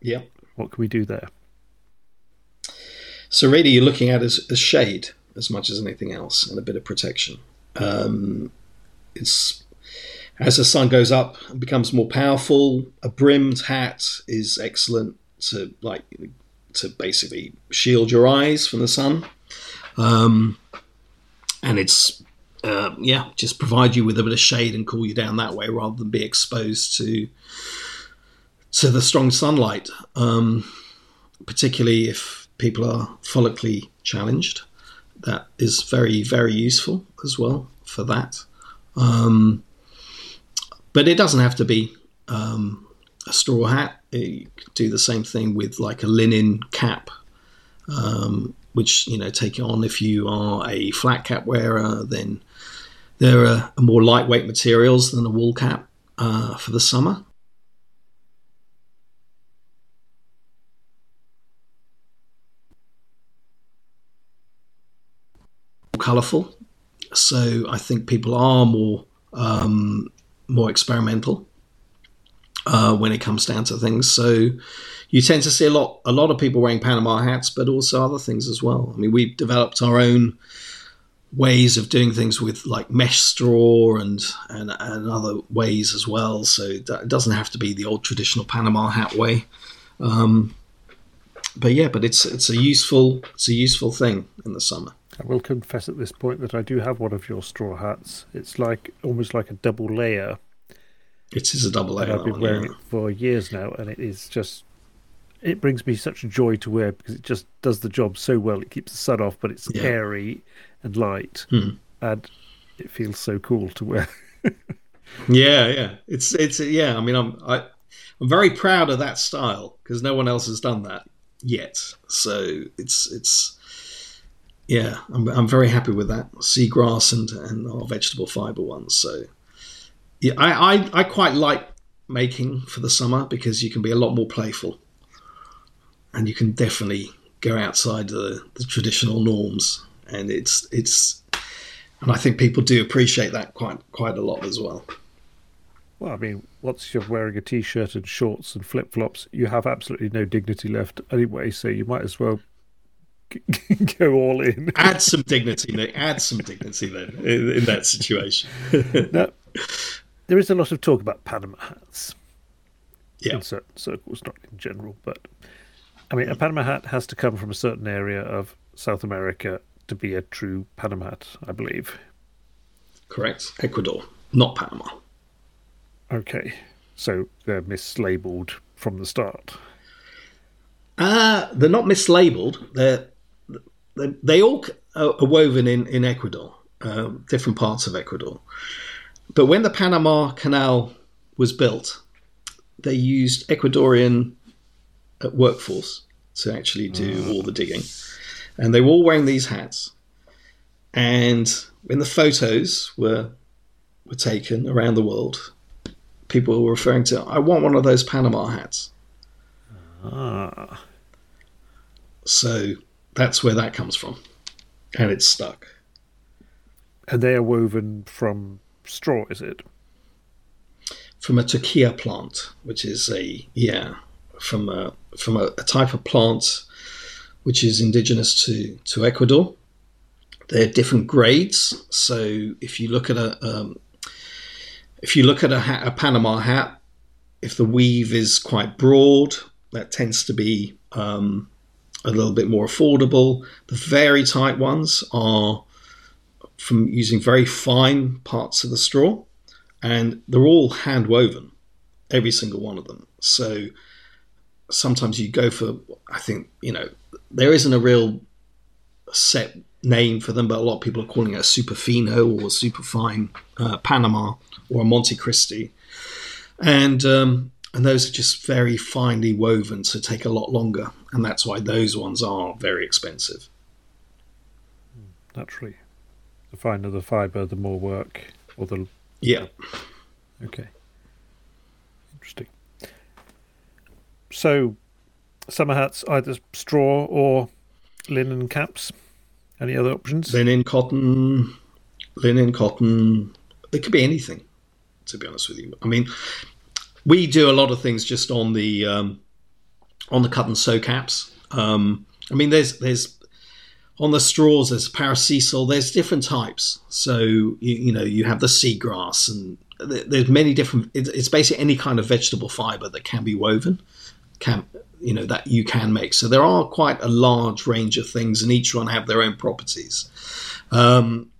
Yeah. What can we do there? So, really, you're looking at as, as shade as much as anything else and a bit of protection. Um, it's as the sun goes up and becomes more powerful, a brimmed hat is excellent to like to basically shield your eyes from the sun. Um, and it's uh, yeah, just provide you with a bit of shade and cool you down that way, rather than be exposed to to the strong sunlight. Um, particularly if people are follically challenged, that is very very useful as well for that. Um, but it doesn't have to be um, a straw hat. You could do the same thing with like a linen cap, um, which you know take it on if you are a flat cap wearer. Then there are more lightweight materials than a wool cap uh, for the summer. Colourful, so I think people are more um, more experimental uh, when it comes down to things. So you tend to see a lot a lot of people wearing Panama hats, but also other things as well. I mean, we've developed our own ways of doing things with like mesh straw and and, and other ways as well. So it doesn't have to be the old traditional Panama hat way. Um, but yeah, but it's it's a useful it's a useful thing in the summer. I will confess at this point that I do have one of your straw hats. It's like almost like a double layer it is a double layer. I've been one, wearing yeah. it for years now, and it is just. It brings me such joy to wear because it just does the job so well. It keeps the sun off, but it's yeah. airy and light, hmm. and it feels so cool to wear. yeah, yeah, it's it's yeah. I mean, I'm I, I'm very proud of that style because no one else has done that yet. So it's it's yeah, I'm I'm very happy with that seagrass and and our vegetable fiber ones. So yeah, I, I, I quite like making for the summer because you can be a lot more playful, and you can definitely go outside the, the traditional norms, and it's it's, and I think people do appreciate that quite quite a lot as well. Well, I mean, once you're wearing a t-shirt and shorts and flip-flops, you have absolutely no dignity left anyway. So you might as well go all in. add some dignity, Nick. Add some dignity then in, in that situation. now, there is a lot of talk about Panama hats. Yeah. In certain circles, not in general, but I mean, a Panama hat has to come from a certain area of South America to be a true Panama hat, I believe. Correct. Ecuador, not Panama. Okay, so they're mislabeled from the start. Uh, they're not mislabeled. They're they, they all are woven in in Ecuador, uh, different parts of Ecuador. But when the Panama Canal was built, they used Ecuadorian uh, workforce to actually do all the digging, and they were all wearing these hats. And when the photos were were taken around the world, people were referring to, I want one of those Panama hats. Ah. So that's where that comes from. And it's stuck. And they are woven from straw, is it? From a toquilla plant, which is a, yeah, from a, from a, a type of plant which is indigenous to, to Ecuador. They're different grades. So if you look at a, um, if you look at a, hat, a Panama hat, if the weave is quite broad, that tends to be um, a little bit more affordable. The very tight ones are from using very fine parts of the straw, and they're all hand woven, every single one of them. So sometimes you go for, I think, you know, there isn't a real set name for them, but a lot of people are calling it a super fino or a super fine uh, Panama or a Monte Cristi. And um, and those are just very finely woven, so take a lot longer, and that's why those ones are very expensive. Naturally, the finer the fibre, the more work, or the yeah. Okay, interesting. So, summer hats either straw or linen caps. Any other options? Linen, cotton, linen, cotton. It could be anything. To be honest with you, I mean, we do a lot of things just on the um, on the cut and sew caps. Um, I mean, there's there's on the straws there's parasisal. There's different types. So you, you know you have the seagrass and there's many different. It's basically any kind of vegetable fiber that can be woven, can you know that you can make. So there are quite a large range of things, and each one have their own properties. Um,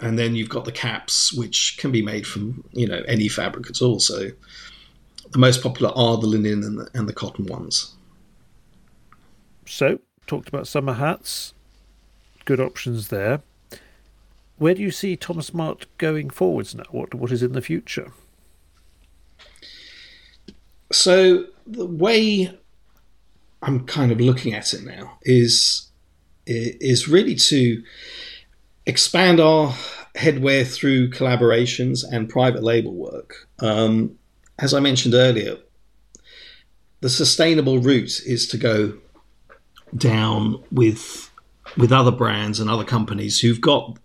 and then you've got the caps, which can be made from you know any fabric at all. So the most popular are the linen and the, and the cotton ones. So, talked about summer hats. Good options there. Where do you see Tom Smarte going forwards now? What what is in the future? So the way I'm kind of looking at it now is is really to expand our headwear through collaborations and private label work. Um, as I mentioned earlier, the sustainable route is to go down with with other brands and other companies who've got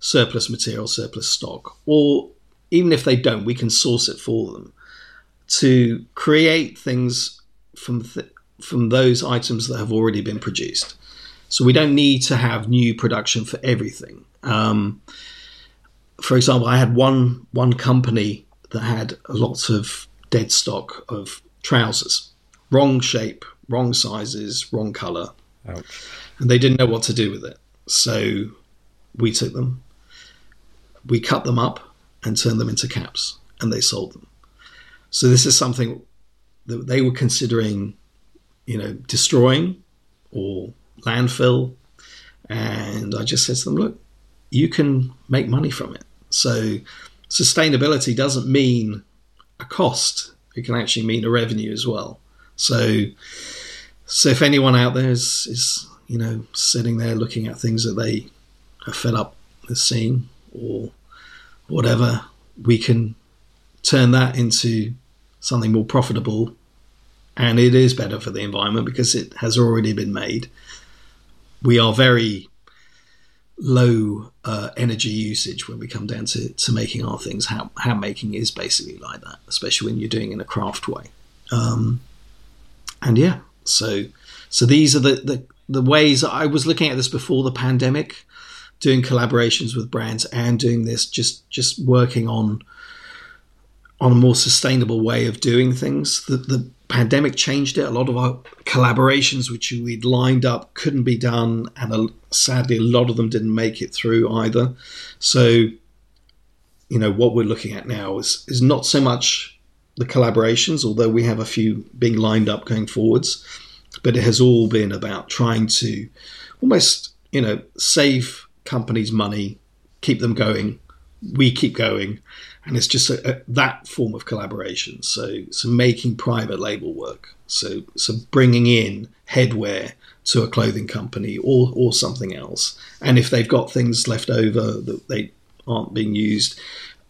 surplus material, surplus stock, or even if they don't, we can source it for them to create things from th- from those items that have already been produced. So we don't need to have new production for everything. Um, for example, I had one one company that had a lot of dead stock of trousers, wrong shape, wrong sizes, wrong color, Ouch. and they didn't know what to do with it. So we took them, we cut them up, and turned them into caps, and they sold them. So this is something that they were considering, you know, destroying or landfill, and I just said to them, look, you can make money from it. So sustainability doesn't mean a cost; it can actually mean a revenue as well. So, so if anyone out there is, is you know sitting there looking at things that they are fed up with seeing or whatever, we can turn that into something more profitable, and it is better for the environment because it has already been made. we are very low uh, energy usage when we come down to, to making our things. Hand, hand making is basically like that, especially when you're doing in a craft way. Um, and yeah, so so these are the, the the ways I was looking at this before the pandemic, doing collaborations with brands and doing this just just working on on a more sustainable way of doing things. The the pandemic changed it. A lot of our collaborations, which we'd lined up, couldn't be done, and sadly, a lot of them didn't make it through either. So, you know, what we're looking at now is is not so much the collaborations, although we have a few being lined up going forwards, but it has all been about trying to almost, you know, save companies money, keep them going. We keep going, and it's just a, a, that form of collaboration. So, so making private label work. So, so bringing in headwear to a clothing company or or something else. And if they've got things left over that they aren't being used,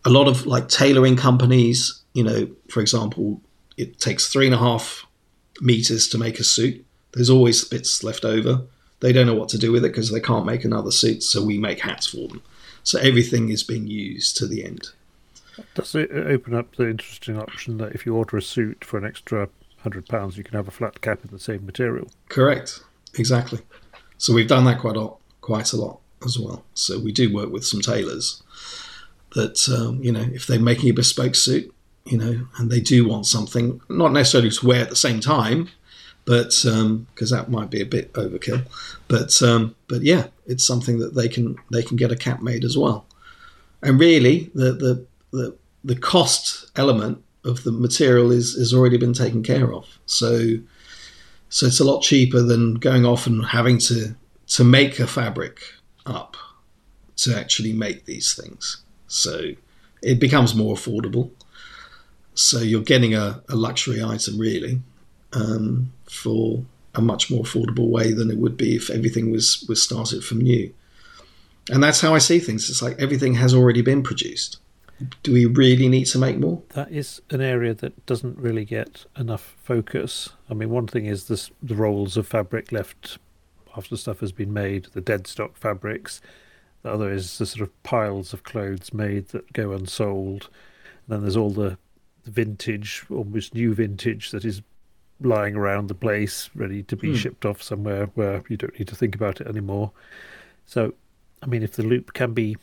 a lot of like tailoring companies you know, for example, it takes three and a half meters to make a suit. There's always bits left over. They don't know what to do with it because they can't make another suit, so we make hats for them. So everything is being used to the end. Does it open up the interesting option that if you order a suit for an extra hundred pounds, you can have a flat cap in the same material? Correct. Exactly. So we've done that quite a lot, quite a lot as well. So we do work with some tailors that um, you know if they're making a bespoke suit, you know, and they do want something, not necessarily to wear at the same time, but because um, that might be a bit overkill. But um, but yeah, it's something that they can they can get a cap made as well. And really, the the the, the cost element of the material is has already been taken care of. So so it's a lot cheaper than going off and having to to make a fabric up to actually make these things. So it becomes more affordable. So you're getting a, a luxury item really um, for a much more affordable way than it would be if everything was was started from new. And that's how I see things. It's like everything has already been produced. Do we really need to make more? That is an area that doesn't really get enough focus. I mean, one thing is this, the rolls of fabric left after stuff has been made, the dead stock fabrics. The other is the sort of piles of clothes made that go unsold. And then there's all the vintage, almost new vintage that is lying around the place, ready to be hmm. shipped off somewhere where you don't need to think about it anymore. So, I mean, if the loop can be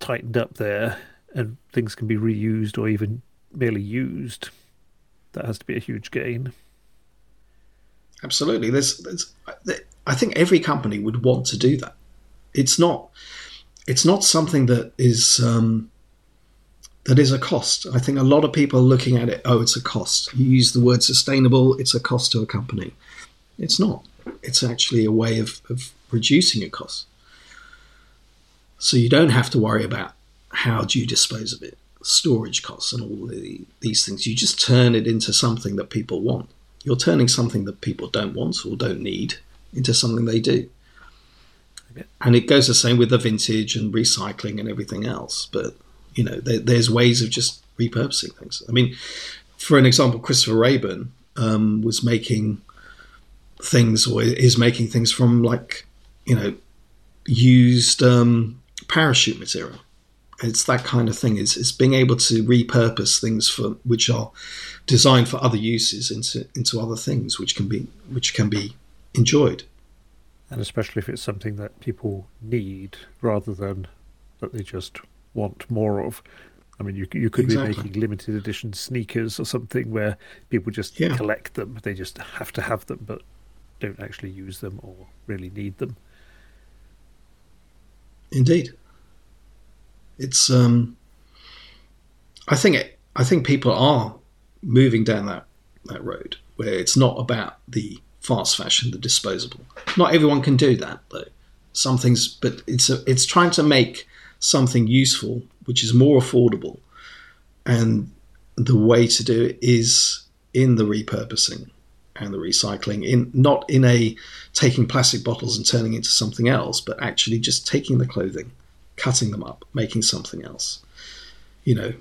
tightened up there and things can be reused or even merely used, that has to be a huge gain. Absolutely. There's, there's, I think every company would want to do that. It's not, it's not something that is um, that is a cost. I think a lot of people are looking at it, oh, it's a cost. You use the word sustainable, it's a cost to a company. It's not. It's actually a way of, of reducing a cost. So you don't have to worry about how do you dispose of it, storage costs and all the, these things. You just turn it into something that people want. You're turning something that people don't want or don't need into something they do. And it goes the same with the vintage and recycling and everything else. But you know, there, there's ways of just repurposing things. I mean, for an example, Christopher Raeburn um, was making things or is making things from like, you know, used um, parachute material. It's that kind of thing. It's, it's being able to repurpose things for which are designed for other uses into into other things, which can be which can be enjoyed. And especially if it's something that people need rather than that they just want more of. I mean, you you could exactly. be making limited edition sneakers or something where people just yeah. collect them. They just have to have them, but don't actually use them or really need them. Indeed, it's. Um, I think it, I think people are moving down that that road where it's not about the fast fashion, the disposable. Not everyone can do that though. Some things, but it's a, it's trying to make something useful, which is more affordable. And the way to do it is in the repurposing and the recycling, in not in a taking plastic bottles and turning into something else, but actually just taking the clothing, cutting them up, making something else. You know,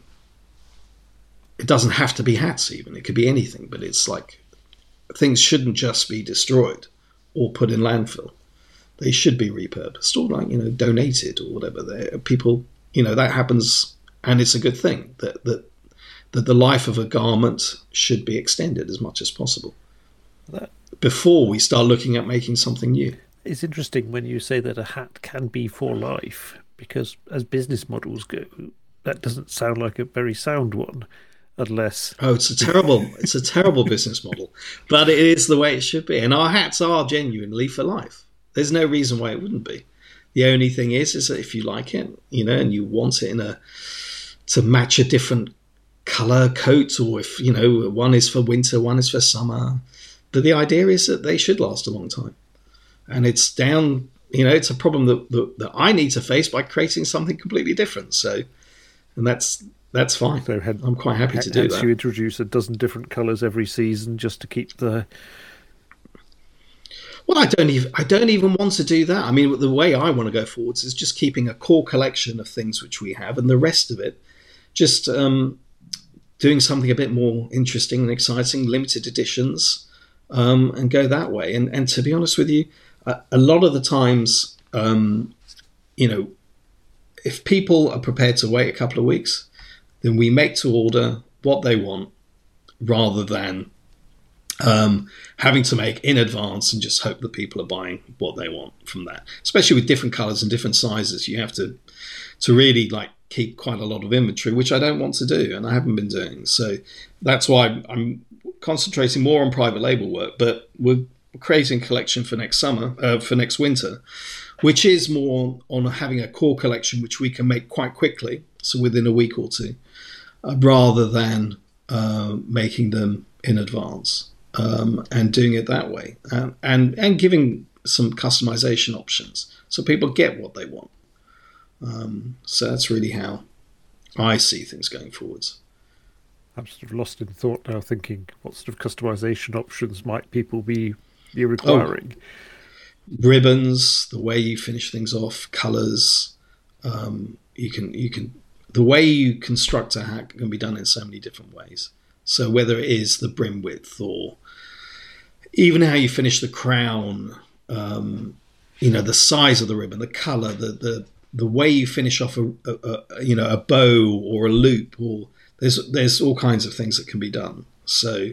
it doesn't have to be hats even, it could be anything, but it's like things shouldn't just be destroyed or put in landfill. they should be repurposed or like you know donated or whatever. They're, people, you know, that happens, and it's a good thing that that that the life of a garment should be extended as much as possible That before we start looking at making something new. it's interesting when you say that a hat can be for life, because as business models go, that doesn't sound like a very sound one, unless Oh, it's a terrible, it's a terrible business model, but it is the way it should be. And our hats are genuinely for life. There's no reason why it wouldn't be. The only thing is, is that if you like it, you know, and you want it in a to match a different color coat, or if you know, one is for winter, one is for summer. But the idea is that they should last a long time, and it's down. You know, it's a problem that, that, that I need to face by creating something completely different. So, and that's that's fine. so had, I'm quite happy to do that. you introduce a dozen different colours every season just to keep the Well, I don't even I don't even want to do that. I mean, the way I want to go forwards is just keeping a core collection of things which we have, and the rest of it, just um, doing something a bit more interesting and exciting, limited editions, um, and go that way. And and to be honest with you, a, lot of the times, um, you know, if people are prepared to wait a couple of weeks, then we make to order what they want, rather than um, having to make in advance and just hope that people are buying what they want from that. Especially with different colors and different sizes, you have to to really like keep quite a lot of inventory, which I don't want to do, and I haven't been doing. So that's why I'm concentrating more on private label work. But we're creating a collection for next summer, uh, for next winter, which is more on having a core collection which we can make quite quickly, so within a week or two, uh, rather than uh, making them in advance um, and doing it that way, and and giving some customization options so people get what they want. Um, so that's really how I see things going forwards. I'm sort of lost in thought now, thinking what sort of customization options might people be be requiring? Ribbons, the way you finish things off, colors. Um, you can you can the way you construct a hat can be done in so many different ways. So whether it is the brim width or even how you finish the crown, um, you know, the size of the ribbon, the color, the the the way you finish off a, a, a you know a bow or a loop, or there's there's all kinds of things that can be done. So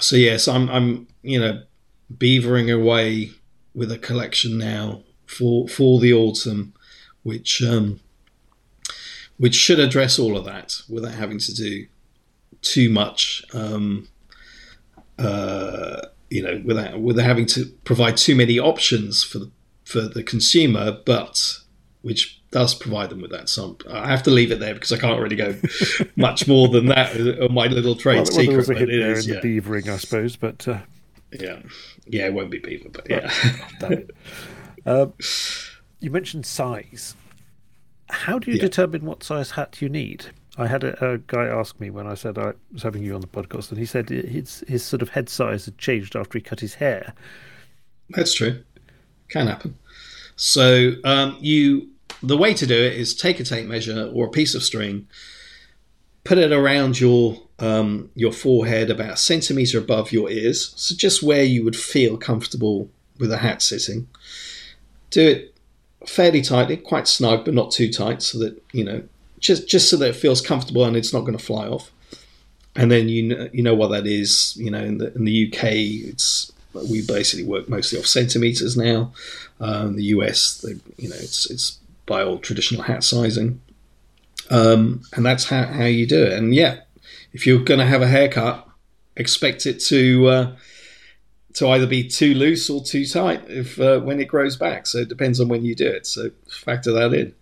so yes, I'm I'm you know beavering away with a collection now for for the autumn, which um, which should address all of that without having to do too much. Um, uh, you know, without without having to provide too many options for the for the consumer, but which does provide them with that. So I have to leave it there because I can't really go much more than that on my little trade well, well, there secret. was a but hint it there is, in yeah. the beavering, I suppose, but uh, yeah, yeah, it won't be beaver, but yeah. Um, you mentioned size. How do you Yeah. determine what size hat you need? I had a, a guy ask me when I said I was having you on the podcast, and he said his his sort of head size had changed after he cut his hair. That's true. Can happen. So um, you, the way to do it is take a tape measure or a piece of string, put it around your um, your forehead about a centimeter above your ears, so just where you would feel comfortable with a hat sitting. Do it fairly tightly, quite snug, but not too tight, so that you know just just so that it feels comfortable and it's not going to fly off. And then you know, you know what that is. You know, in the in the UK, it's we basically work mostly off centimeters now. Um, the US, they, you know, it's it's by old traditional hat sizing, um, and that's how, how you do it. And yeah, if you're going to have a haircut, expect it to uh, to either be too loose or too tight if uh, when it grows back. So it depends on when you do it. So factor that in.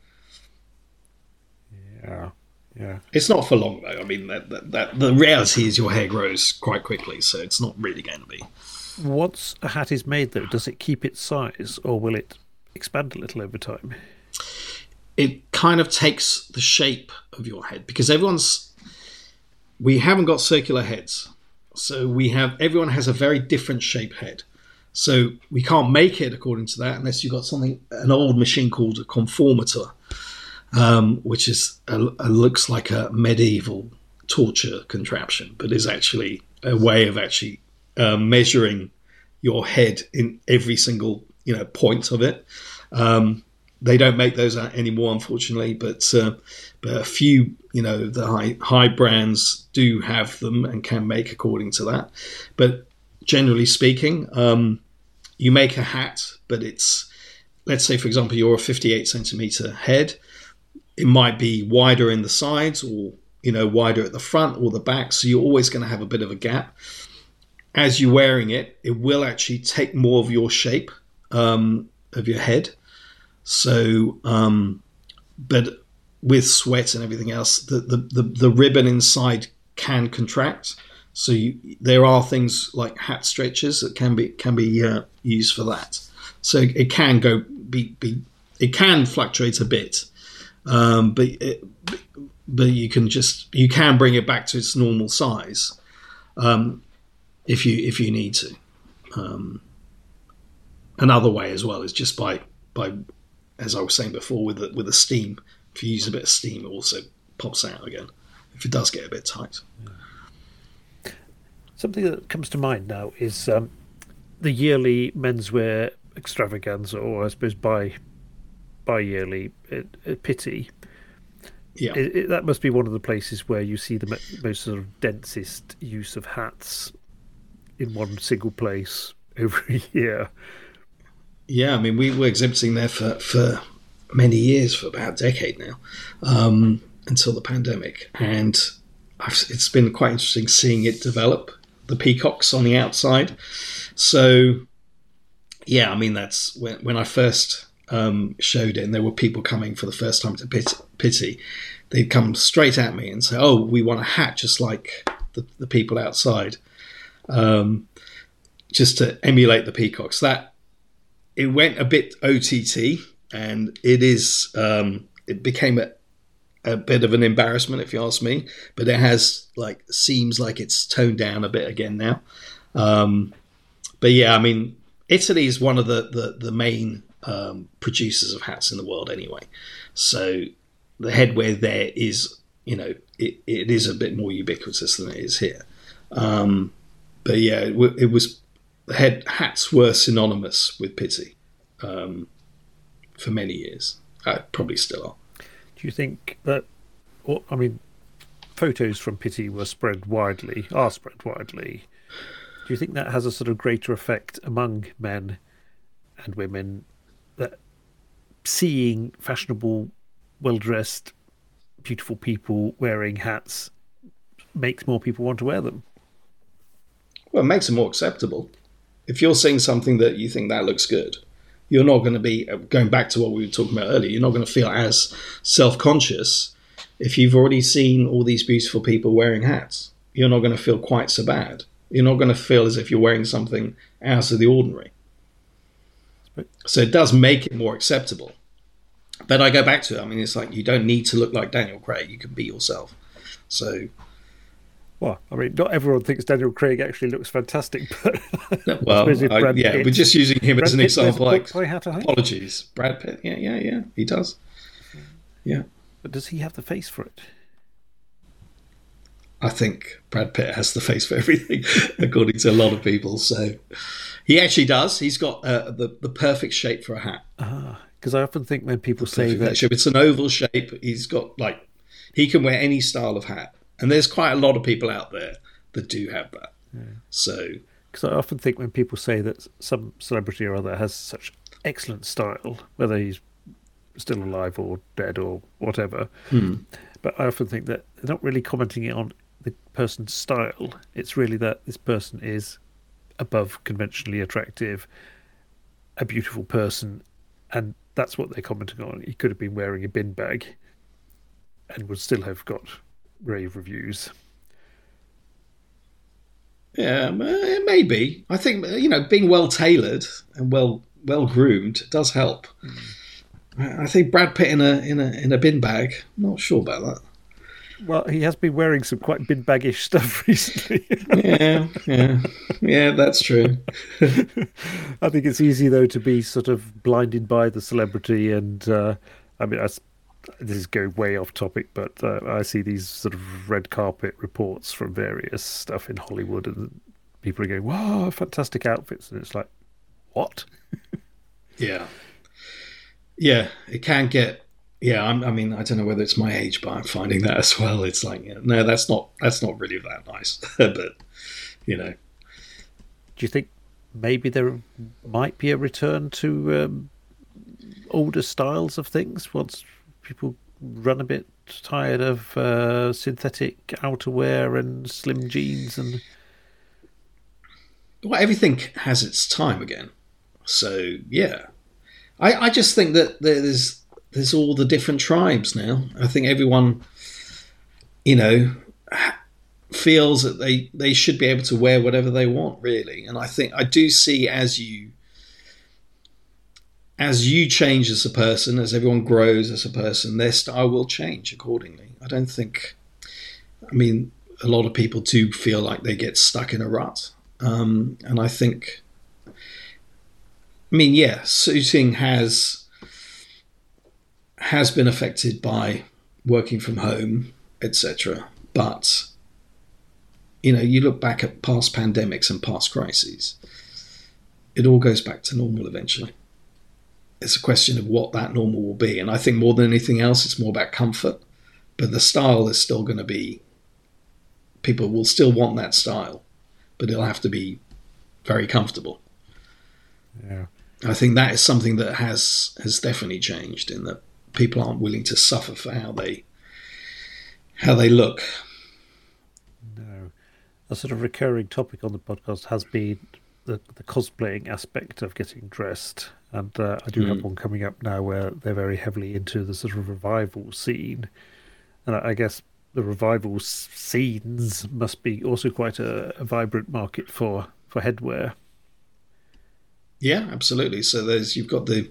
Yeah, yeah. It's not for long though. I mean, that, that, that the reality is your hair grows quite quickly, so it's not really going to be. Once a hat is made, though, does it keep its size, or will it expand a little over time? it kind of takes the shape of your head because everyone's we haven't got circular heads so we have everyone has a very different shape head so we can't make it according to that unless you've got something an old machine called a conformator um, which is a, a, looks like a medieval torture contraption but is actually a way of actually uh, measuring your head in every single you know point of it. Um, they don't make those anymore, unfortunately, but uh, but a few, you know, the high high brands do have them and can make according to that. But generally speaking, um, you make a hat, but it's let's say, for example, you're a 58 centimeter head. It might be wider in the sides or you know wider at the front or the back, so you're always going to have a bit of a gap. As you're wearing it, it will actually take more of your shape um, of your head so, um, but with sweat and everything else, the, the, the, the ribbon inside can contract. So you, there are things like hat stretchers that can be can be uh, used for that. So it can go be, be it can fluctuate a bit, um, but it, but you can just you can bring it back to its normal size um, if you if you need to. Um, another way as well is just by by as I was saying before, with the, with the steam, if you use a bit of steam, it also pops out again if it does get a bit tight. Something that comes to mind now is um, the yearly menswear extravaganza, or I suppose bi bi yearly at, at Yeah, it, it, that must be one of the places where you see the most sort of densest use of hats in one single place every year. Yeah, I mean, we were exhibiting there for, for many years, for about a decade now, um, until the pandemic. And I've, it's been quite interesting seeing it develop, the peacocks on the outside. So, yeah, I mean, that's when, when I first um, showed it, and there were people coming for the first time to Pitti. They'd come straight at me and say, Oh, we want a hat just like the, the people outside. Um, just to emulate the peacocks. That it went a bit OTT, and it is um, it became a, a bit of an embarrassment if you ask me. But it has like seems like it's toned down a bit again now. Um, but yeah, I mean, Italy is one of the the, the main um, producers of hats in the world anyway. So the headwear there is, you know, it, it is a bit more ubiquitous than it is here. Um, but yeah, it, it was head hats were synonymous with Pitti um, for many years. Uh, probably still are. Do you think that? Well, I mean, photos from Pitti were spread widely, are spread widely. Do you think that has a sort of greater effect among men and women that seeing fashionable, well dressed, beautiful people wearing hats makes more people want to wear them? Well, it makes them more acceptable if you're seeing something that you think that looks good, you're not going to be going back to what we were talking about earlier. You're not going to feel as self conscious if you've already seen all these beautiful people wearing hats. You're not going to feel quite so bad. You're not going to feel as if you're wearing something out of the ordinary. So it does make it more acceptable. But I go back to it. I mean, it's like you don't need to look like Daniel Craig. You can be yourself. So well, I mean, not everyone thinks Daniel Craig actually looks fantastic, but well, I, yeah, Pitt, we're just using him Brad as an Pitt example. Like, apologies, Brad Pitt. Yeah, yeah, yeah, he does. Yeah, but does he have the face for it? I think Brad Pitt has the face for everything, according to a lot of people. So he actually does. He's got uh, the the perfect shape for a hat. Ah, because uh, I often think when people say that shape, it's an oval shape. He's got like he can wear any style of hat and there's quite a lot of people out there that do have that. Yeah. So, because I often think when people say that some celebrity or other has such excellent style, whether he's still alive or dead or whatever, hmm. but I often think that they're not really commenting it on the person's style. It's really that this person is above conventionally attractive, a beautiful person, and that's what they're commenting on. He could have been wearing a bin bag and would still have got rave reviews. Yeah, it may be. I think you know being well tailored and well well groomed does help. Mm. I think Brad Pitt in a in a in a bin bag. I'm not sure about that. Well, he has been wearing some quite bin baggish stuff recently. yeah, yeah, yeah. That's true. I think it's easy though to be sort of blinded by the celebrity, and uh, I mean, I this is going way off topic, but uh, I see these sort of red carpet reports from various stuff in Hollywood, and people are going, "Wow, fantastic outfits!" And it's like, what? Yeah, yeah, it can get. Yeah, I'm, i mean, I don't know whether it's my age, but I'm finding that as well. It's like, yeah, no, that's not that's not really that nice. but you know, do you think maybe there might be a return to um, older styles of things once people run a bit tired of uh, synthetic outerwear and slim jeans and well everything has its time again. So yeah. I i just think that there's there's all the different tribes now. I think everyone you know feels that they they should be able to wear whatever they want really. And i think i do see as you as you change as a person, as everyone grows as a person, their style will change accordingly. I don't think, I mean, a lot of people do feel like they get stuck in a rut. Um, and I think, I mean, yeah, suiting has has been affected by working from home, etc. But you know, you look back at past pandemics and past crises, it all goes back to normal eventually it's a question of what that normal will be. And I think more than anything else, it's more about comfort. But the style is still going to be, people will still want that style, but it'll have to be very comfortable. Yeah. I think that is something that has has definitely changed in that people aren't willing to suffer for how they how they look. No. A sort of recurring topic on the podcast has been the, the cosplaying aspect of getting dressed. And uh, I do mm. have one coming up now where they're very heavily into the sort of revival scene. And I, I guess the revival scenes must be also quite a, a vibrant market for, for headwear. Yeah, absolutely. So there's you've got the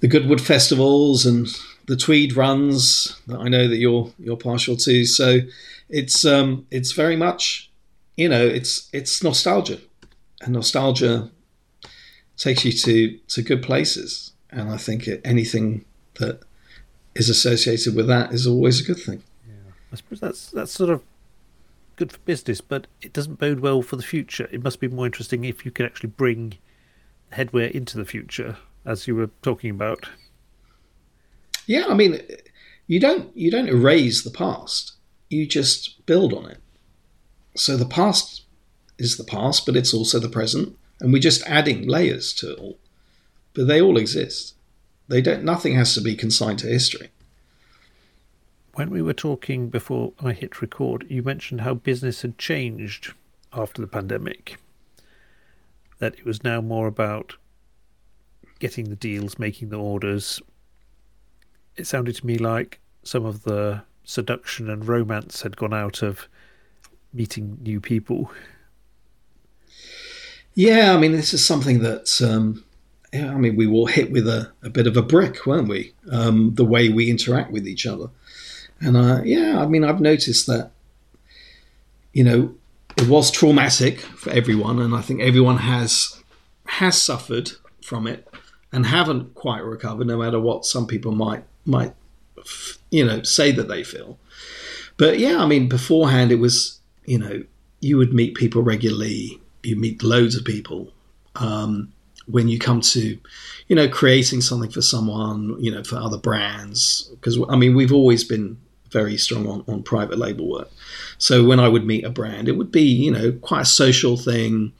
the Goodwood festivals and the Tweed runs that I know that you're you're partial to. So it's um it's very much you know it's it's nostalgia and nostalgia takes you to to good places. And I think anything that is associated with that is always a good thing. Yeah, I suppose that's that's sort of good for business, but it doesn't bode well for the future. It must be more interesting if you can actually bring headwear into the future, as you were talking about. Yeah, I mean, you don't you don't erase the past. You just build on it. So the past is the past, but it's also the present, and we're just adding layers to it all. But they all exist. They don't. Nothing has to be consigned to history. When we were talking before I hit record, you mentioned how business had changed after the pandemic. That it was now more about getting the deals, making the orders. It sounded to me like some of the seduction and romance had gone out of meeting new people yeah, I mean, this is something that, um, I mean, we were hit with a, a bit of a brick, weren't we? Um, the way we interact with each other. And uh, yeah, I mean, I've noticed that, you know, it was traumatic for everyone, and I think everyone has has suffered from it and haven't quite recovered, no matter what some people might might you know say that they feel. But yeah, I mean, beforehand it was you know you would meet people regularly you meet loads of people. Um, when you come to, you know, creating something for someone, you know, for other brands, because I mean, we've always been very strong on, on private label work. So when I would meet a brand, it would be, you know, quite a social thing.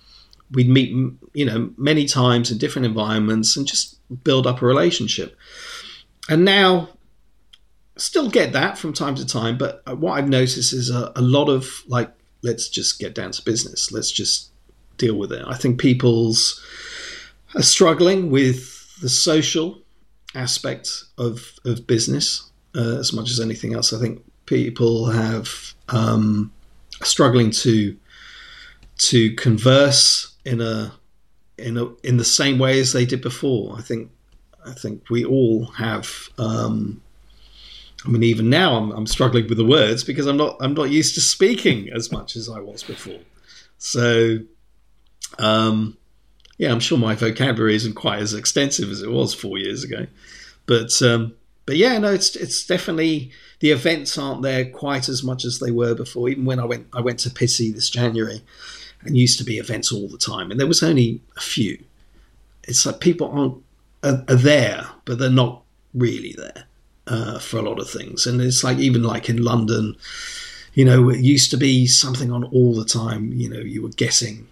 We'd meet, you know, many times in different environments and just build up a relationship. And now, still get that from time to time, but what I've noticed is a, a lot of like, let's just get down to business. Let's just deal with it. I think people's are struggling with the social aspect of of business uh, as much as anything else. I think people have um, struggling to to converse in a in a in the same way as they did before. I think I think we all have. Um, I mean, even now I'm, I'm struggling with the words because I'm not I'm not used to speaking as much as I was before. So um, yeah, I'm sure my vocabulary isn't quite as extensive as it was four years ago, but um, but yeah, no, it's it's definitely the events aren't there quite as much as they were before. Even when I went I went to Pitti this January, and used to be events all the time, and there was only a few. It's like people aren't are, are there, but they're not really there uh, for a lot of things. And it's like even like in London, you know, it used to be something on all the time. You know, you were guessing,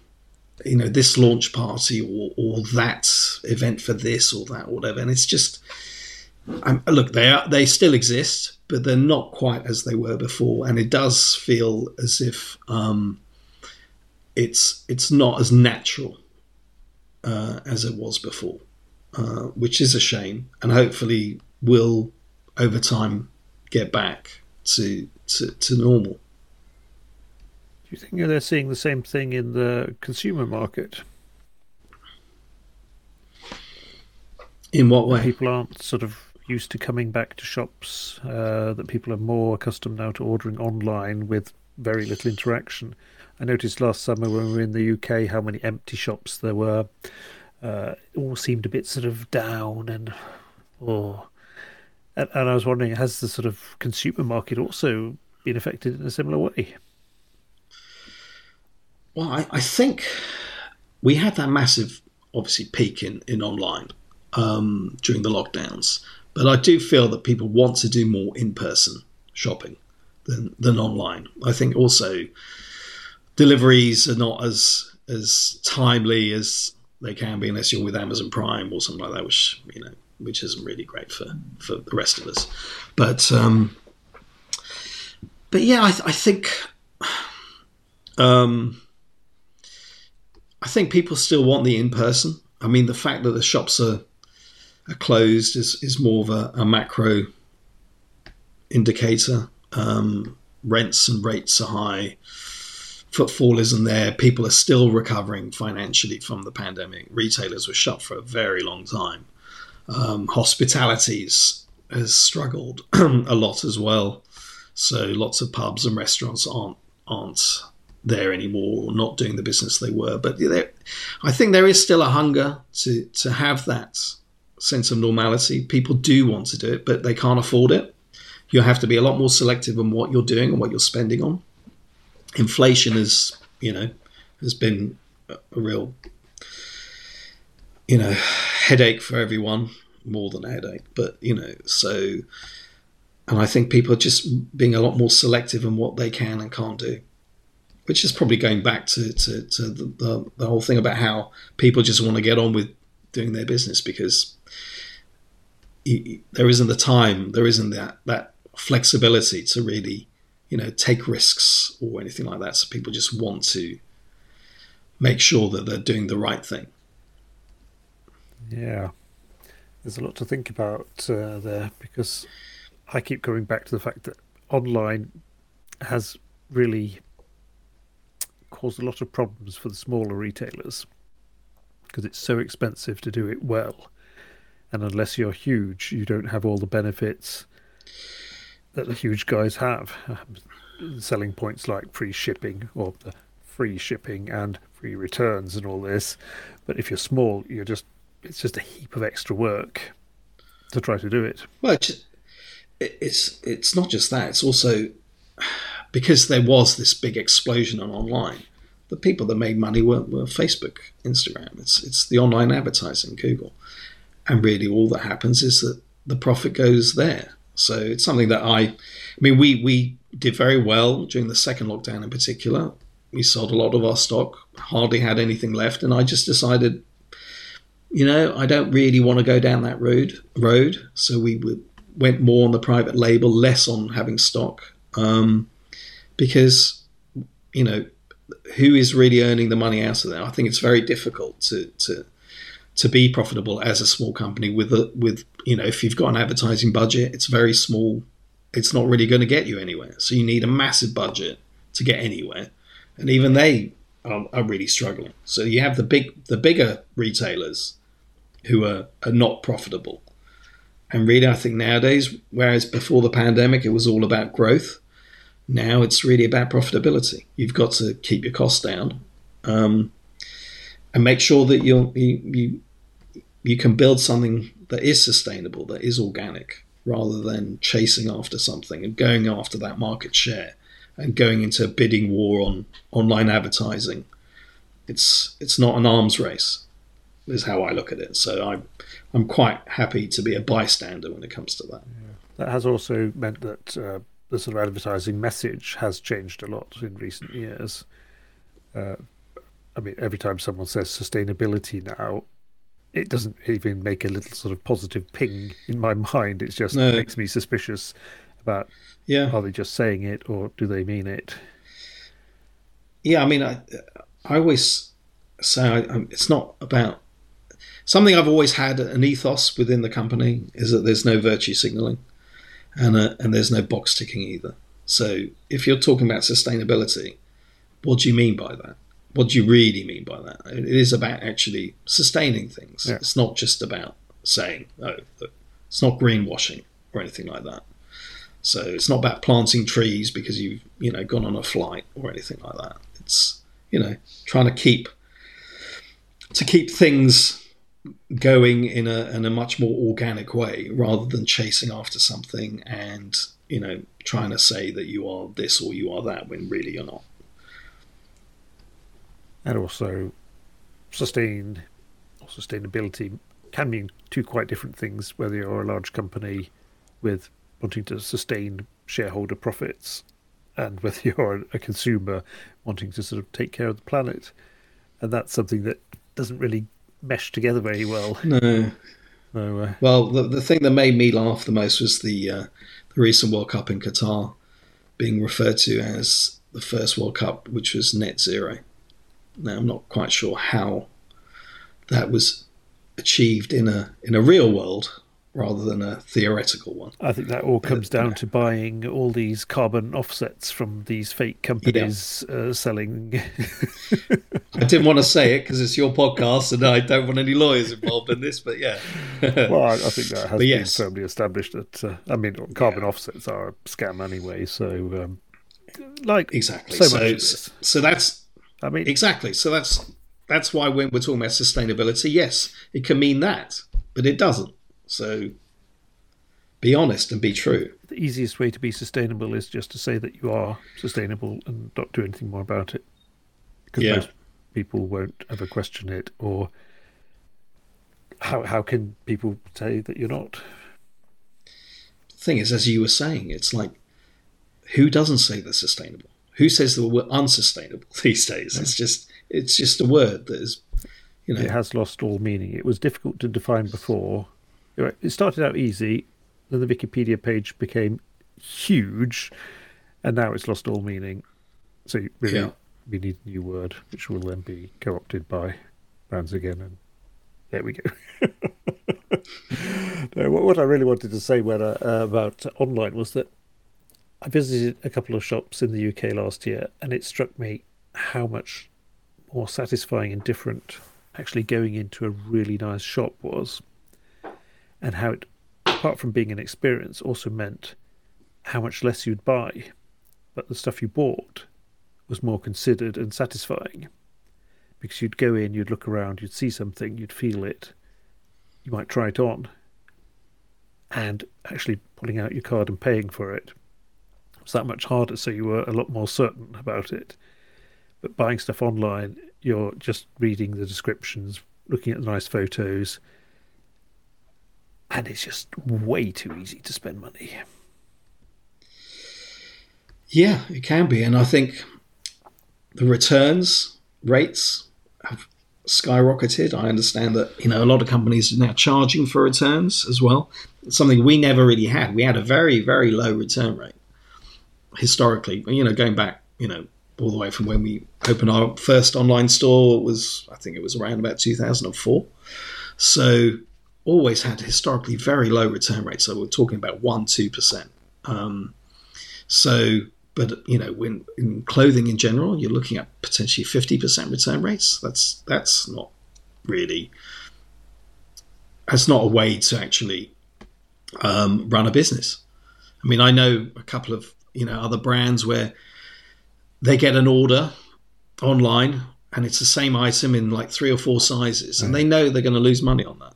you know, this launch party or or that event for this or that whatever. And it's just, um, look, they are they still exist, but they're not quite as they were before. And it does feel as if um, it's it's not as natural uh, as it was before, uh, which is a shame. And hopefully, will over time get back to to, to normal. Do you think they're seeing the same thing in the consumer market? In what way? People aren't sort of used to coming back to shops. Uh, that people are more accustomed now to ordering online with very little interaction. I noticed last summer when we were in the UK how many empty shops there were. Uh, all seemed a bit sort of down and oh, and, and I was wondering, has the sort of consumer market also been affected in a similar way? Well, I, I think we had that massive, obviously, peak in, in online um, during the lockdowns. But I do feel that people want to do more in person shopping than, than online. I think also deliveries are not as as timely as they can be unless you're with Amazon Prime or something like that, which you know which isn't really great for, for the rest of us. But um, but yeah, I, I think um, I think people still want the in person. I mean, the fact that the shops are are closed is is more of a, a macro indicator. Um, rents and rates are high. Footfall isn't there. People are still recovering financially from the pandemic. Retailers were shut for a very long time um, hospitalities has struggled a lot as well. So lots of pubs and restaurants aren't aren't there anymore or not doing the business they were. But I think there is still a hunger to to have that sense of normality. People do want to do it, but they can't afford it. You have to be a lot more selective on what you're doing and what you're spending on. Inflation is, you know, has been a real you know, headache for everyone, more than a headache. But, you know, so, and I think people are just being a lot more selective in what they can and can't do, which is probably going back to, to, to the, the, the whole thing about how people just want to get on with doing their business because there isn't the time, there isn't that, that flexibility to really, you know, take risks or anything like that. So people just want to make sure that they're doing the right thing. Yeah, there's a lot to think about uh, there because I keep going back to the fact that online has really caused a lot of problems for the smaller retailers because it's so expensive to do it well. And unless you're huge, you don't have all the benefits that the huge guys have. Um, selling points like free shipping or the free shipping and free returns and all this. But if you're small, you're just it's just a heap of extra work to try to do it. Well, it's it's, it's not just that. It's also because there was this big explosion on online. The people that made money were, were Facebook, Instagram. It's it's the online advertising, Google, and really all that happens is that the profit goes there. So it's something that I, I mean, we we did very well during the second lockdown in particular. We sold a lot of our stock, hardly had anything left, and I just decided you know, I don't really want to go down that road. Road, so we went more on the private label, less on having stock, um, because you know, who is really earning the money out of that? I think it's very difficult to to to be profitable as a small company with a with you know, if you've got an advertising budget, it's very small. It's not really going to get you anywhere. So you need a massive budget to get anywhere, and even they are, are really struggling. So you have the big the bigger retailers who are, are not profitable. And really, I think nowadays, whereas before the pandemic it was all about growth, now it's really about profitability. You've got to keep your costs down um, and make sure that you you you can build something that is sustainable, that is organic, rather than chasing after something and going after that market share and going into a bidding war on online advertising. It's it's not an arms race. is how I look at it. So I'm I'm quite happy to be a bystander when it comes to that. Yeah. That has also meant that uh, the sort of advertising message has changed a lot in recent years. Uh, I mean, every time someone says sustainability now, it doesn't even make a little sort of positive ping in my mind. It just no. makes me suspicious about yeah. are they just saying it or do they mean it? Yeah, I mean, I I always say I, it's not about something I've always had an ethos within the company is that there's no virtue signaling, and uh, and there's no box ticking either. So if you're talking about sustainability, what do you mean by that? What do you really mean by that? It is about actually sustaining things. Yeah. It's not just about saying, oh, it's not greenwashing or anything like that. So it's not about planting trees because you've you know gone on a flight or anything like that. It's you know trying to keep to keep things going in a in a much more organic way rather than chasing after something and you know trying to say that you are this or you are that when really you're not. And also, sustain or sustainability can mean two quite different things. Whether you're a large company with wanting to sustain shareholder profits and whether you're a consumer wanting to sort of take care of the planet. And that's something that doesn't really mesh together very well. No. So, uh, well, the, the thing that made me laugh the most was the, uh, the recent World Cup in Qatar being referred to as the first World Cup which was net zero. Now, I'm not quite sure how that was achieved in a in a real world rather than a theoretical one. I think that all comes down to buying all these carbon offsets from these fake companies yeah. uh, selling. I didn't want to say it because it's your podcast and I don't want any lawyers involved in this, but yeah. well, I, I, think that has been firmly established that, uh, I mean, carbon yeah. offsets are a scam anyway, so. Um, like exactly so, so, so that's I mean exactly so that's that's why when we're talking about sustainability yes it can mean that but it doesn't so be honest and be true. The easiest way to be sustainable is just to say that you are sustainable and not do anything more about it. Because yeah. most people won't ever question it or how how can people say that you're not? The thing is, as you were saying, it's like who doesn't say they're sustainable? Who says that we're unsustainable these days? Yeah. It's just it's just a word that is you know it has lost all meaning. It was difficult to define before it started out easy, then the Wikipedia page became huge, and now it's lost all meaning. So really, yeah. we need a new word, which will then be co-opted by brands again, and there we go. no, what, what, I really wanted to say when, uh, about online was that I visited a couple of shops in the UK last year, and it struck me how much more satisfying and different actually going into a really nice shop was and how it, apart from being an experience, also meant how much less you'd buy, but the stuff you bought was more considered and satisfying. Because you'd go in, you'd look around, you'd see something, you'd feel it, you might try it on, and actually pulling out your card and paying for it was that much harder, so you were a lot more certain about it. But buying stuff online, you're just reading the descriptions, looking at the nice photos, and it's just way too easy to spend money. Yeah, it can be, and I think the returns rates have skyrocketed. I understand that you know a lot of companies are now charging for returns as well. It's something we never really had. We had a very very low return rate historically. You know, going back you know all the way from when we opened our first online store was I think it was around about 2004. So always had historically very low return rates. So we're talking about one, two percent. Um, so, but you know, when in clothing in general, you're looking at potentially fifty percent return rates. That's that's not really that's not a way to actually um, run a business. I mean, I know a couple of you know other brands where they get an order online and it's the same item in like three or four sizes, and they know they're going to lose money on that.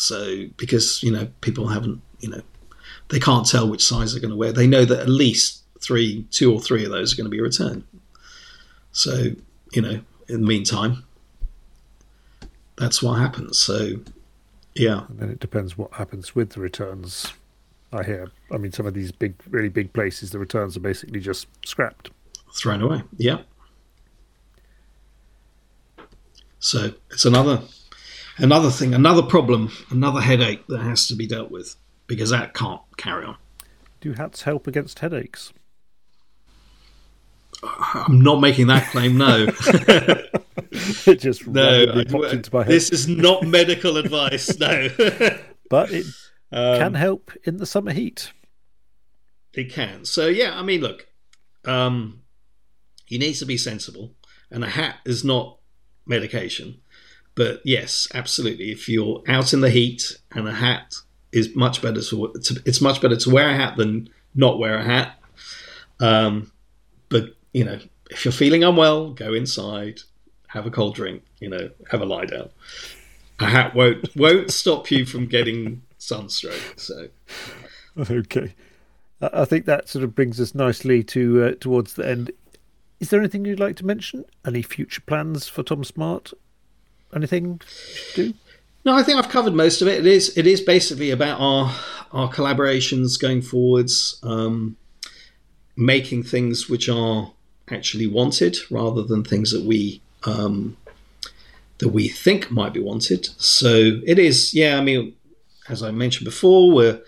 So because you know people haven't you know they can't tell which size they're going to wear. They know that at least three, two or three of those are going to be returned. So you know in the meantime that's what happens. So, yeah. And then it depends what happens with the returns. I hear. I mean, some of these big, really big places, the returns are basically just scrapped, thrown away. Yeah. So it's another another thing, another problem, another headache that has to be dealt with because that can't carry on. Do hats help against headaches? I'm not making that claim. No. it just no. popped into my head. This is not medical advice. No. but it um, can help in the summer heat. It can. So yeah, I mean, look, um, you need to be sensible, and a hat is not medication. But yes, absolutely. If you're out in the heat and a hat is much better to, it's much better to wear a hat than not wear a hat. Um, but you know, if you're feeling unwell, go inside, have a cold drink, you know, have a lie down. A hat won't won't stop you from getting sunstroke. So, okay, I think that sort of brings us nicely to uh, towards the end. Is there anything you'd like to mention? Any future plans for Tom Smarte? Anything do? No, I think I've covered most of it. It is it is basically about our our collaborations going forwards, um, making things which are actually wanted rather than things that we um, that we think might be wanted. So it is, yeah. I mean, as I mentioned before, we're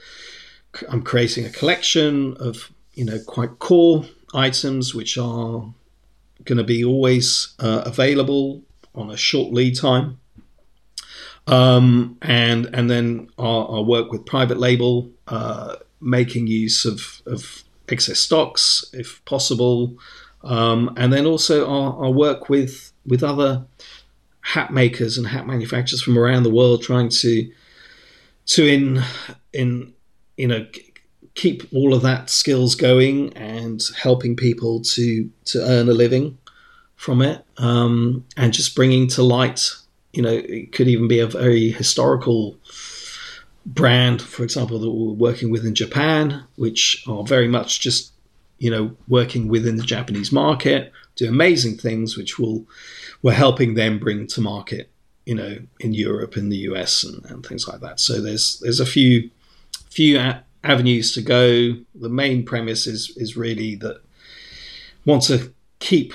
I'm creating a collection of you know quite core items which are going to be always uh, available on a short lead time. Um, and and then our, our, work with private label, uh, making use of, of excess stocks if possible, um, and then also our, our work with with other hat makers and hat manufacturers from around the world, trying to to in in you know keep all of that skills going and helping people to to earn a living from it, um, and just bringing to light. You know, it could even be a very historical brand, for example, that we're working with in Japan, which are very much just you know working within the Japanese market, do amazing things, which will we're helping them bring to market. You know, in Europe, in the US, and, and things like that. So there's there's a few few a- avenues to go. The main premise is is really that want to keep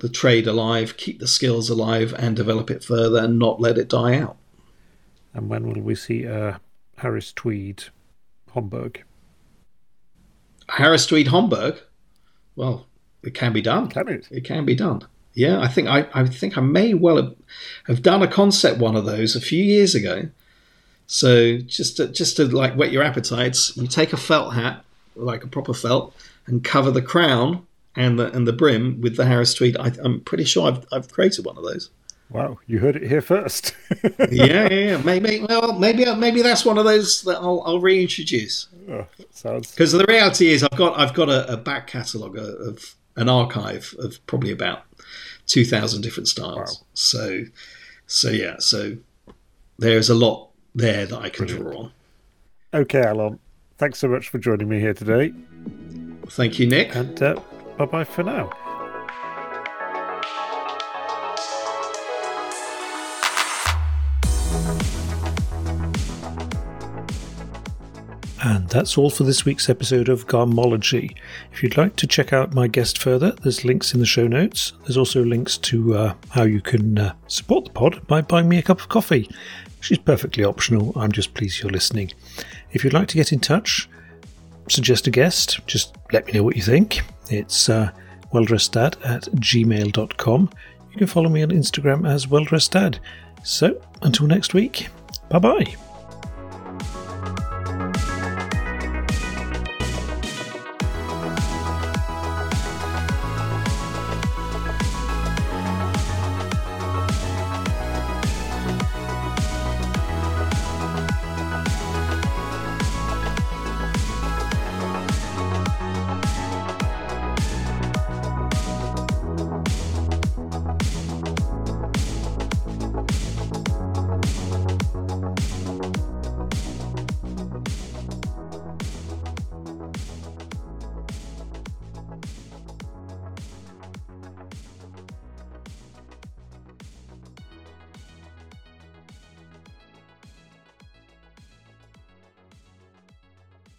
the trade alive, keep the skills alive, and develop it further, and not let it die out. And when will we see uh, Harris Tweed Homburg? Harris Tweed Homburg? Well, it can be done. Can it? It can be done. Yeah, I think I, I think I may well have, have done a concept one of those a few years ago. So just to, just to like whet your appetites, you take a felt hat, like a proper felt, and cover the crown and the and the brim with the Harris tweed. I, am pretty sure I've I've created one of those. Wow, you heard it here first. yeah, yeah, yeah, maybe. Well, maybe maybe that's one of those that I'll, I'll reintroduce. Oh, sounds because the reality is I've got I've got a, a back catalogue of an archive of probably about two thousand different styles. Wow. So so yeah, so there's a lot there that I can Brilliant. draw on. Okay, Allon. Thanks so much for joining me here today. Thank you, Nick. And uh, bye bye for now. And that's all for this week's episode of Garmology. If you'd like to check out my guest further, there's links in the show notes. There's also links to uh, how you can uh, support the pod by buying me a cup of coffee, She's perfectly optional. I'm just pleased you're listening. If you'd like to get in touch, suggest a guest, just let me know what you think. It's uh, welldresseddad at gmail.com. You can follow me on Instagram as welldresseddad. So, until next week, bye bye.